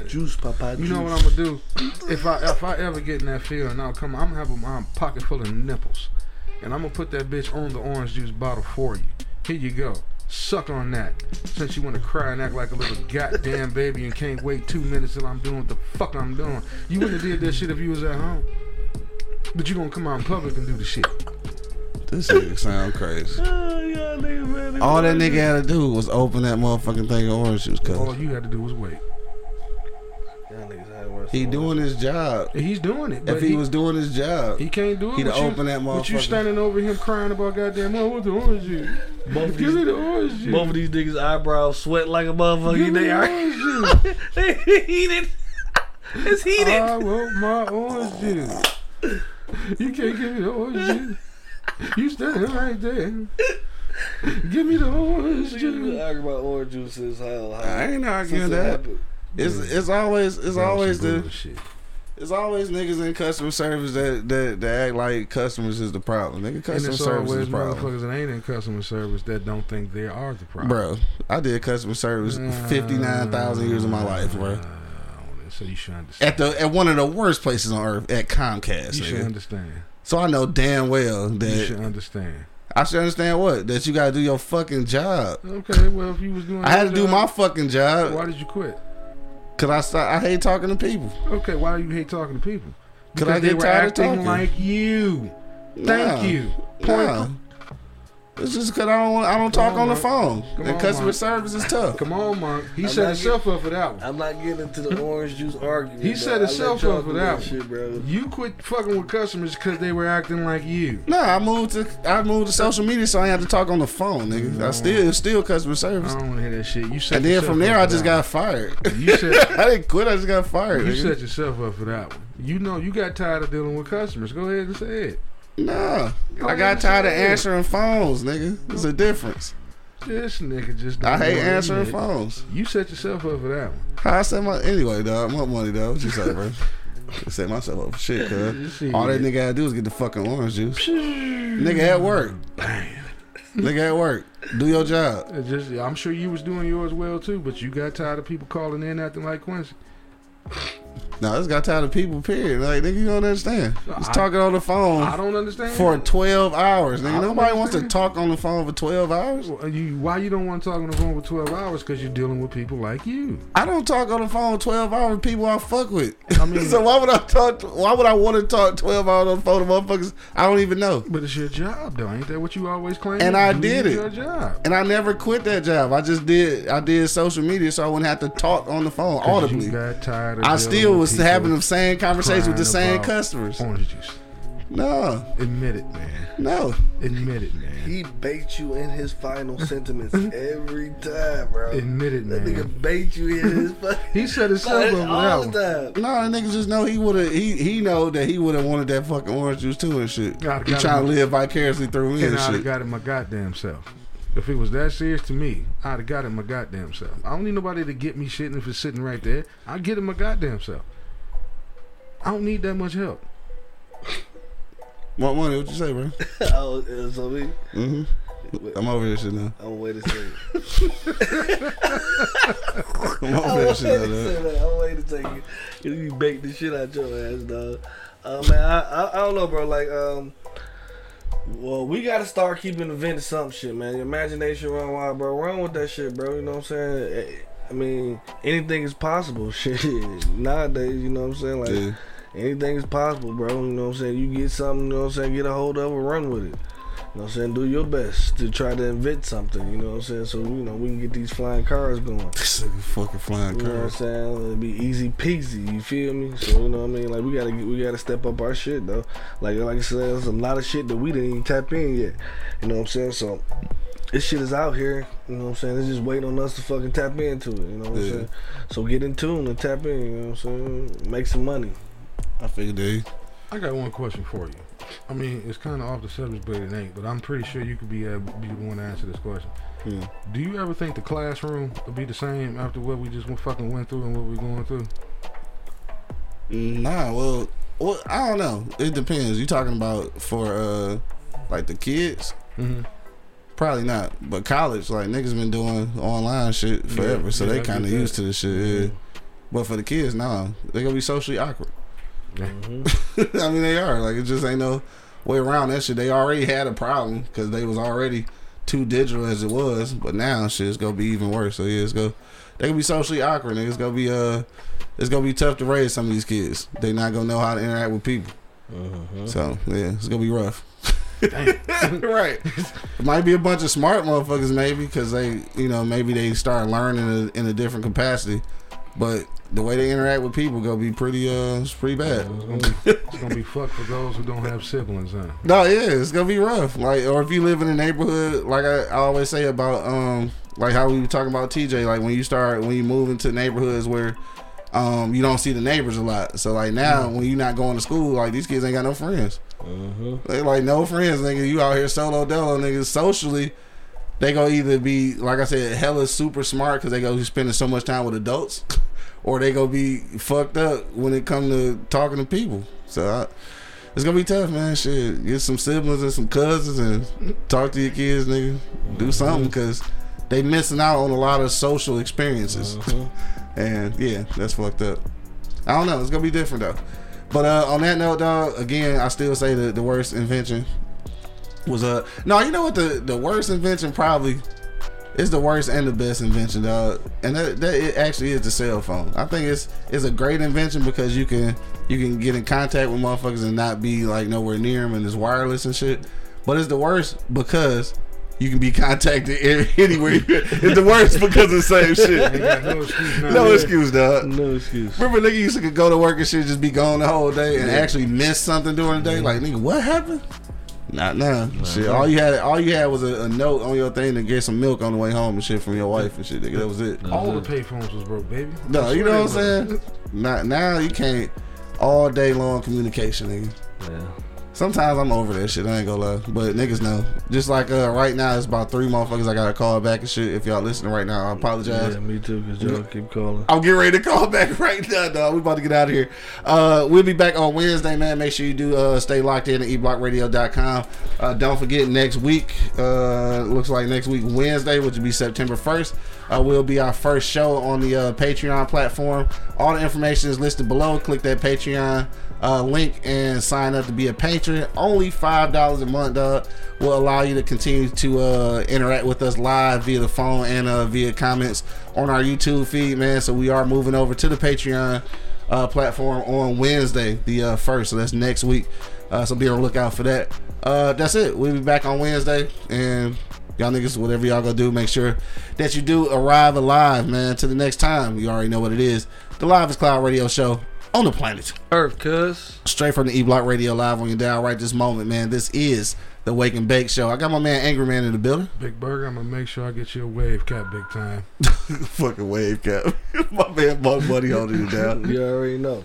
Speaker 3: Juice, Papa,
Speaker 5: You know what I'm gonna do? If I if I ever get in that feeling, I'll come. I'm gonna have my pocket full of nipples, and I'm gonna put that bitch on the orange juice bottle for you. Here you go. Suck on that. Since you want to cry and act like a little goddamn baby and can't wait two minutes till I'm doing what the fuck I'm doing. You wouldn't have did that shit if you was at home. But you gonna come out in public and do the shit.
Speaker 2: This nigga sound crazy.
Speaker 3: Oh, yeah, nigga, man.
Speaker 2: All that nigga had to do was open that motherfucking thing of orange juice.
Speaker 5: All you had to do was wait.
Speaker 3: Y'all niggas had worse
Speaker 2: he doing his job.
Speaker 5: He's doing it.
Speaker 2: If he was doing his job,
Speaker 5: he can't do it.
Speaker 2: he'd
Speaker 5: with you-
Speaker 2: open that
Speaker 5: But you standing over him crying about goddamn, oh, what's the orange juice?
Speaker 3: Both of
Speaker 5: Give me the orange juice.
Speaker 3: both of these niggas' eyebrows sweat like a motherfucker.
Speaker 5: Give me
Speaker 3: They
Speaker 5: the
Speaker 3: are
Speaker 5: orange juice.
Speaker 3: heated. It's heated.
Speaker 5: I want my orange juice. You can't give me the orange juice. You standing right there. Give me the orange juice.
Speaker 3: You
Speaker 5: juice.
Speaker 3: argue about orange juice is hell.
Speaker 2: I ain't arguing
Speaker 3: Since
Speaker 2: that.
Speaker 3: happened.
Speaker 2: It's it's always it's always the
Speaker 5: shit.
Speaker 2: it's always niggas in customer service that that, that act like customers is the problem. Nigga, customer service is the problem.
Speaker 5: motherfuckers that ain't in customer service that don't think they are the problem.
Speaker 2: Bro, I did customer service fifty nine thousand years of my life, bro.
Speaker 5: Uh, So you should understand.
Speaker 2: At the at one of the worst places on earth, at Comcast.
Speaker 5: You should understand.
Speaker 2: So I know damn well that You
Speaker 5: should understand.
Speaker 2: I should understand what that you gotta do your fucking job.
Speaker 5: Okay, well if you was doing,
Speaker 2: I had to do my fucking job
Speaker 5: Why did you quit?
Speaker 2: Because I start, I hate talking to people.
Speaker 5: Okay, why do you hate talking to people?
Speaker 2: Could I
Speaker 5: Because they
Speaker 2: get
Speaker 5: were
Speaker 2: tired of
Speaker 5: acting
Speaker 2: talking?
Speaker 5: like you. Thank
Speaker 2: Nah.
Speaker 5: you. Point.
Speaker 2: Nah. It's just because I don't I don't talk
Speaker 5: on,
Speaker 2: on the phone.
Speaker 5: Come
Speaker 2: and
Speaker 5: on,
Speaker 2: customer
Speaker 5: Mark.
Speaker 2: service is tough.
Speaker 5: Come on, Monk. He
Speaker 3: I'm
Speaker 5: set
Speaker 3: not
Speaker 5: himself up for that one.
Speaker 3: I'm not getting into the orange juice argument.
Speaker 5: He
Speaker 3: bro.
Speaker 5: set
Speaker 3: I let
Speaker 5: himself up for
Speaker 3: do
Speaker 5: that one.
Speaker 3: shit, bro.
Speaker 5: You quit fucking with customers because they were acting like you.
Speaker 2: Nah, I moved to I moved to social media, so I ain't have to talk on the phone, nigga. I still it's still customer service.
Speaker 5: I don't want to hear that shit. You set
Speaker 2: And then from there, I just got fired.
Speaker 5: You said
Speaker 2: I didn't quit. I just got fired.
Speaker 5: you
Speaker 2: nigga.
Speaker 5: set yourself up for that one. You know you got tired of dealing with customers. Go ahead and say it.
Speaker 2: Nah, I got tired of answering phones, nigga. There's a difference.
Speaker 5: This nigga just.
Speaker 2: I hate answering phones.
Speaker 5: You set yourself up for that one.
Speaker 2: How I set my anyway, dog. My money, dog. What you say, bro? I set myself up for shit, cuz. All that nigga gotta do is get the fucking orange juice. nigga at work. nigga at work. Do your job.
Speaker 5: It just, I'm sure you was doing yours well too, but you got tired of people calling in acting like Quincy.
Speaker 2: No, I just got tired of people, period. Like, nigga, you don't understand. He's
Speaker 5: I-
Speaker 2: talking on the phone.
Speaker 5: I don't understand.
Speaker 2: for 12 hours, nigga. Nobody wants to talk on the phone for 12 hours.
Speaker 5: You, why you don't want to talk on the phone for 12 hours? Because you're dealing with people like you.
Speaker 2: I don't talk on the phone 12 hours with people I fuck with.
Speaker 5: I mean-
Speaker 2: so why would I talk? Why would I want to talk 12 hours on the phone to motherfuckers I don't even know?
Speaker 5: But it's your job, though. Ain't that what you always claim?
Speaker 2: And I did it.
Speaker 5: Your job.
Speaker 2: And I never quit that job. I just did. I did social media, so I wouldn't have to talk on the phone audibly.
Speaker 5: Got tired of
Speaker 2: I still was
Speaker 5: people
Speaker 2: having the same conversations with the same customers.
Speaker 5: Orange juice.
Speaker 2: No,
Speaker 5: Admit it, man.
Speaker 2: no.
Speaker 5: Admit it, man.
Speaker 3: He bait you in his final sentiments every time, bro.
Speaker 5: Admit it,
Speaker 3: That
Speaker 5: man.
Speaker 3: That nigga bait you in his fucking.
Speaker 5: He set himself up for
Speaker 3: all
Speaker 5: that
Speaker 3: the time.
Speaker 2: No, that nigga just know he would have. He he know that he would have wanted that fucking orange juice too and shit.
Speaker 5: Gotta-
Speaker 2: He
Speaker 5: gotta-
Speaker 2: trying to live vicariously through me
Speaker 5: And
Speaker 2: and
Speaker 5: I'd have
Speaker 2: shit.
Speaker 5: got it my goddamn self. If it was that serious to me, I'd have got it my goddamn self. I don't need nobody to get me shit if it's sitting right there. I get it my goddamn self. I don't need that much help.
Speaker 2: What money? What you say, bro?
Speaker 3: oh, uh, so me,
Speaker 2: hmm I'm over this shit now.
Speaker 3: I'm waiting to say.
Speaker 2: I'm over
Speaker 3: I'm
Speaker 2: this shit now,
Speaker 3: waiting to
Speaker 2: dog.
Speaker 3: say that. I'm waiting to take you. You bait the shit out your ass, dog. Uh, man, I, I I don't know, bro. Like, um, well, we gotta start keeping the inventing some shit, man. Your imagination run wild, bro. Run with that shit, bro. You know what I'm saying? Eh, I mean, anything is possible. Shit, nowadays, you know what I'm saying? Like,
Speaker 2: Yeah.
Speaker 3: Anything is possible, bro. You know what I'm saying? You get something, you know what I'm saying? Get a hold of it, run with it. You know what I'm saying? Do your best to try to invent something, you know what I'm saying? So, you know, we can get these flying cars going.
Speaker 2: This nigga fucking flying
Speaker 3: You know what I'm saying? It'd be easy peasy. You feel me? So you know what I mean? Like we gotta get, we gotta step up our shit though. Like like I said, there's a lot of shit that we didn't even tap in yet. You know what I'm saying? So this shit is out here. You know what I'm saying? It's just waiting on us to fucking tap into it. You know what I'm saying? So get in tune and tap in. You know what I'm saying? Make some money.
Speaker 2: I figured they.
Speaker 5: I got one question for you. I mean, it's kind of off the subject, but it ain't. But I'm pretty sure you could be able be the one to answer this question.
Speaker 2: Hmm.
Speaker 5: Do you ever think the classroom will be the same after what we just went- fucking went through and what we're going through?
Speaker 2: Nah, well, well, I don't know. It depends. You talking about for uh, like the kids?
Speaker 5: Mm-hmm.
Speaker 2: Probably not. But college, like niggas been doing online shit forever, so
Speaker 5: yeah,
Speaker 2: they kind of used to this shit. Yeah. But for the kids, nah, they gonna be socially awkward.
Speaker 3: Mm-hmm.
Speaker 2: I mean, they are. Like it just ain't no way around that shit. They already had a problem because they was already too digital as it was, but now shit is gonna be even worse. So yeah, it's go. They gonna be socially awkward. Nigga. It's gonna be uh, it's gonna be tough to raise some of these kids. They not gonna know how to interact with people. So yeah, it's gonna be rough. right. It might be a bunch of smart motherfuckers maybe because they, you know, maybe they start learning in a, in a different capacity. But the way they interact with people gonna be pretty uh, it's pretty bad.
Speaker 5: It's gonna, be, it's gonna be fucked for those who don't have siblings, huh?
Speaker 2: No, yeah, it's gonna be rough. Like, or if you live in a neighborhood, like I, I always say about, um, like how we were talking about TJ. Like when you start, when you move into neighborhoods where, um, you don't see the neighbors a lot. So like now, when you're not going to school, like these kids ain't got no friends. They like no friends, nigga. You out here solo dolo, niggas. Socially, they go either be like I said, hella super smart because they go spending so much time with adults, or they go be fucked up when it come to talking to people. So I, it's gonna be tough, man. Shit, get some siblings and some cousins and talk to your kids, nigga. Do something because they missing out on a lot of social experiences. and yeah, that's fucked up. I don't know. It's gonna be different though. But uh, on that note, dog, again, I still say the, the worst invention was uh no, you know what the the worst invention probably is the worst and the best invention, dog. And that, that it actually is the cell phone. I think it's it's a great invention because you can you can get in contact with motherfuckers and not be like nowhere near them and it's wireless and shit. But it's the worst because you can be contacted anywhere. it's the worst because of the same shit.
Speaker 5: no excuse now.
Speaker 2: No excuse, dog.
Speaker 3: No excuse.
Speaker 2: Remember, nigga used to go to work and shit, just be gone the whole day, and actually miss something during the day. Like, nigga, what happened? Not now. Shit, all you had, all you had was a, a note on your thing to get some milk on the way home and shit from your wife and shit. Nigga, that was it.
Speaker 5: All the payphones was broke, baby.
Speaker 2: No, you know what I'm saying? Not now. You can't all day long communication, nigga.
Speaker 6: Yeah.
Speaker 2: Sometimes I'm over that shit. I ain't gonna lie, but niggas know. Just like uh, right now, it's about three motherfuckers I gotta call back and shit. If y'all listening right now, I apologize.
Speaker 3: Yeah, me too, because y'all keep calling.
Speaker 2: I'm getting ready to call back right now, dog. We about to get out of here. Uh, we'll be back on Wednesday, man. Make sure you do uh, stay locked in at eblockradio.com. Uh, don't forget next week. Uh, looks like next week Wednesday, which will be September 1st, uh, will be our first show on the uh, Patreon platform. All the information is listed below. Click that Patreon uh, link and sign up to be a patron. Only five dollars a month, dog, will allow you to continue to uh, interact with us live via the phone and uh, via comments on our YouTube feed, man. So we are moving over to the Patreon uh, platform on Wednesday, the uh, first. So that's next week. Uh, so be on the lookout for that. Uh, that's it. We'll be back on Wednesday, and y'all niggas, whatever y'all gonna do, make sure that you do arrive alive, man. To the next time, you already know what it is. The Live is Cloud Radio Show on the planet
Speaker 3: Earth, cuz.
Speaker 2: straight from the E Block Radio live on your dial right this moment, man. This is the Wake and Bake Show. I got my man Angry Man in the building.
Speaker 5: Big Burger, I'm gonna make sure I get you a wave cap big time.
Speaker 2: Fucking wave cap. my man Bug Buddy holding it down.
Speaker 3: You already know.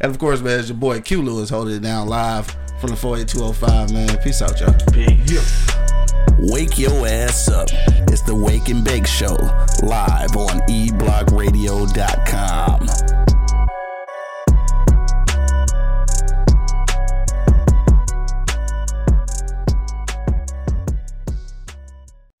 Speaker 2: And of course, man, it's your boy Q Lewis holding it down live from the 48205, man. Peace out, y'all.
Speaker 4: Wake your ass up. It's the Wake and Bake Show, live on eblockradio.com.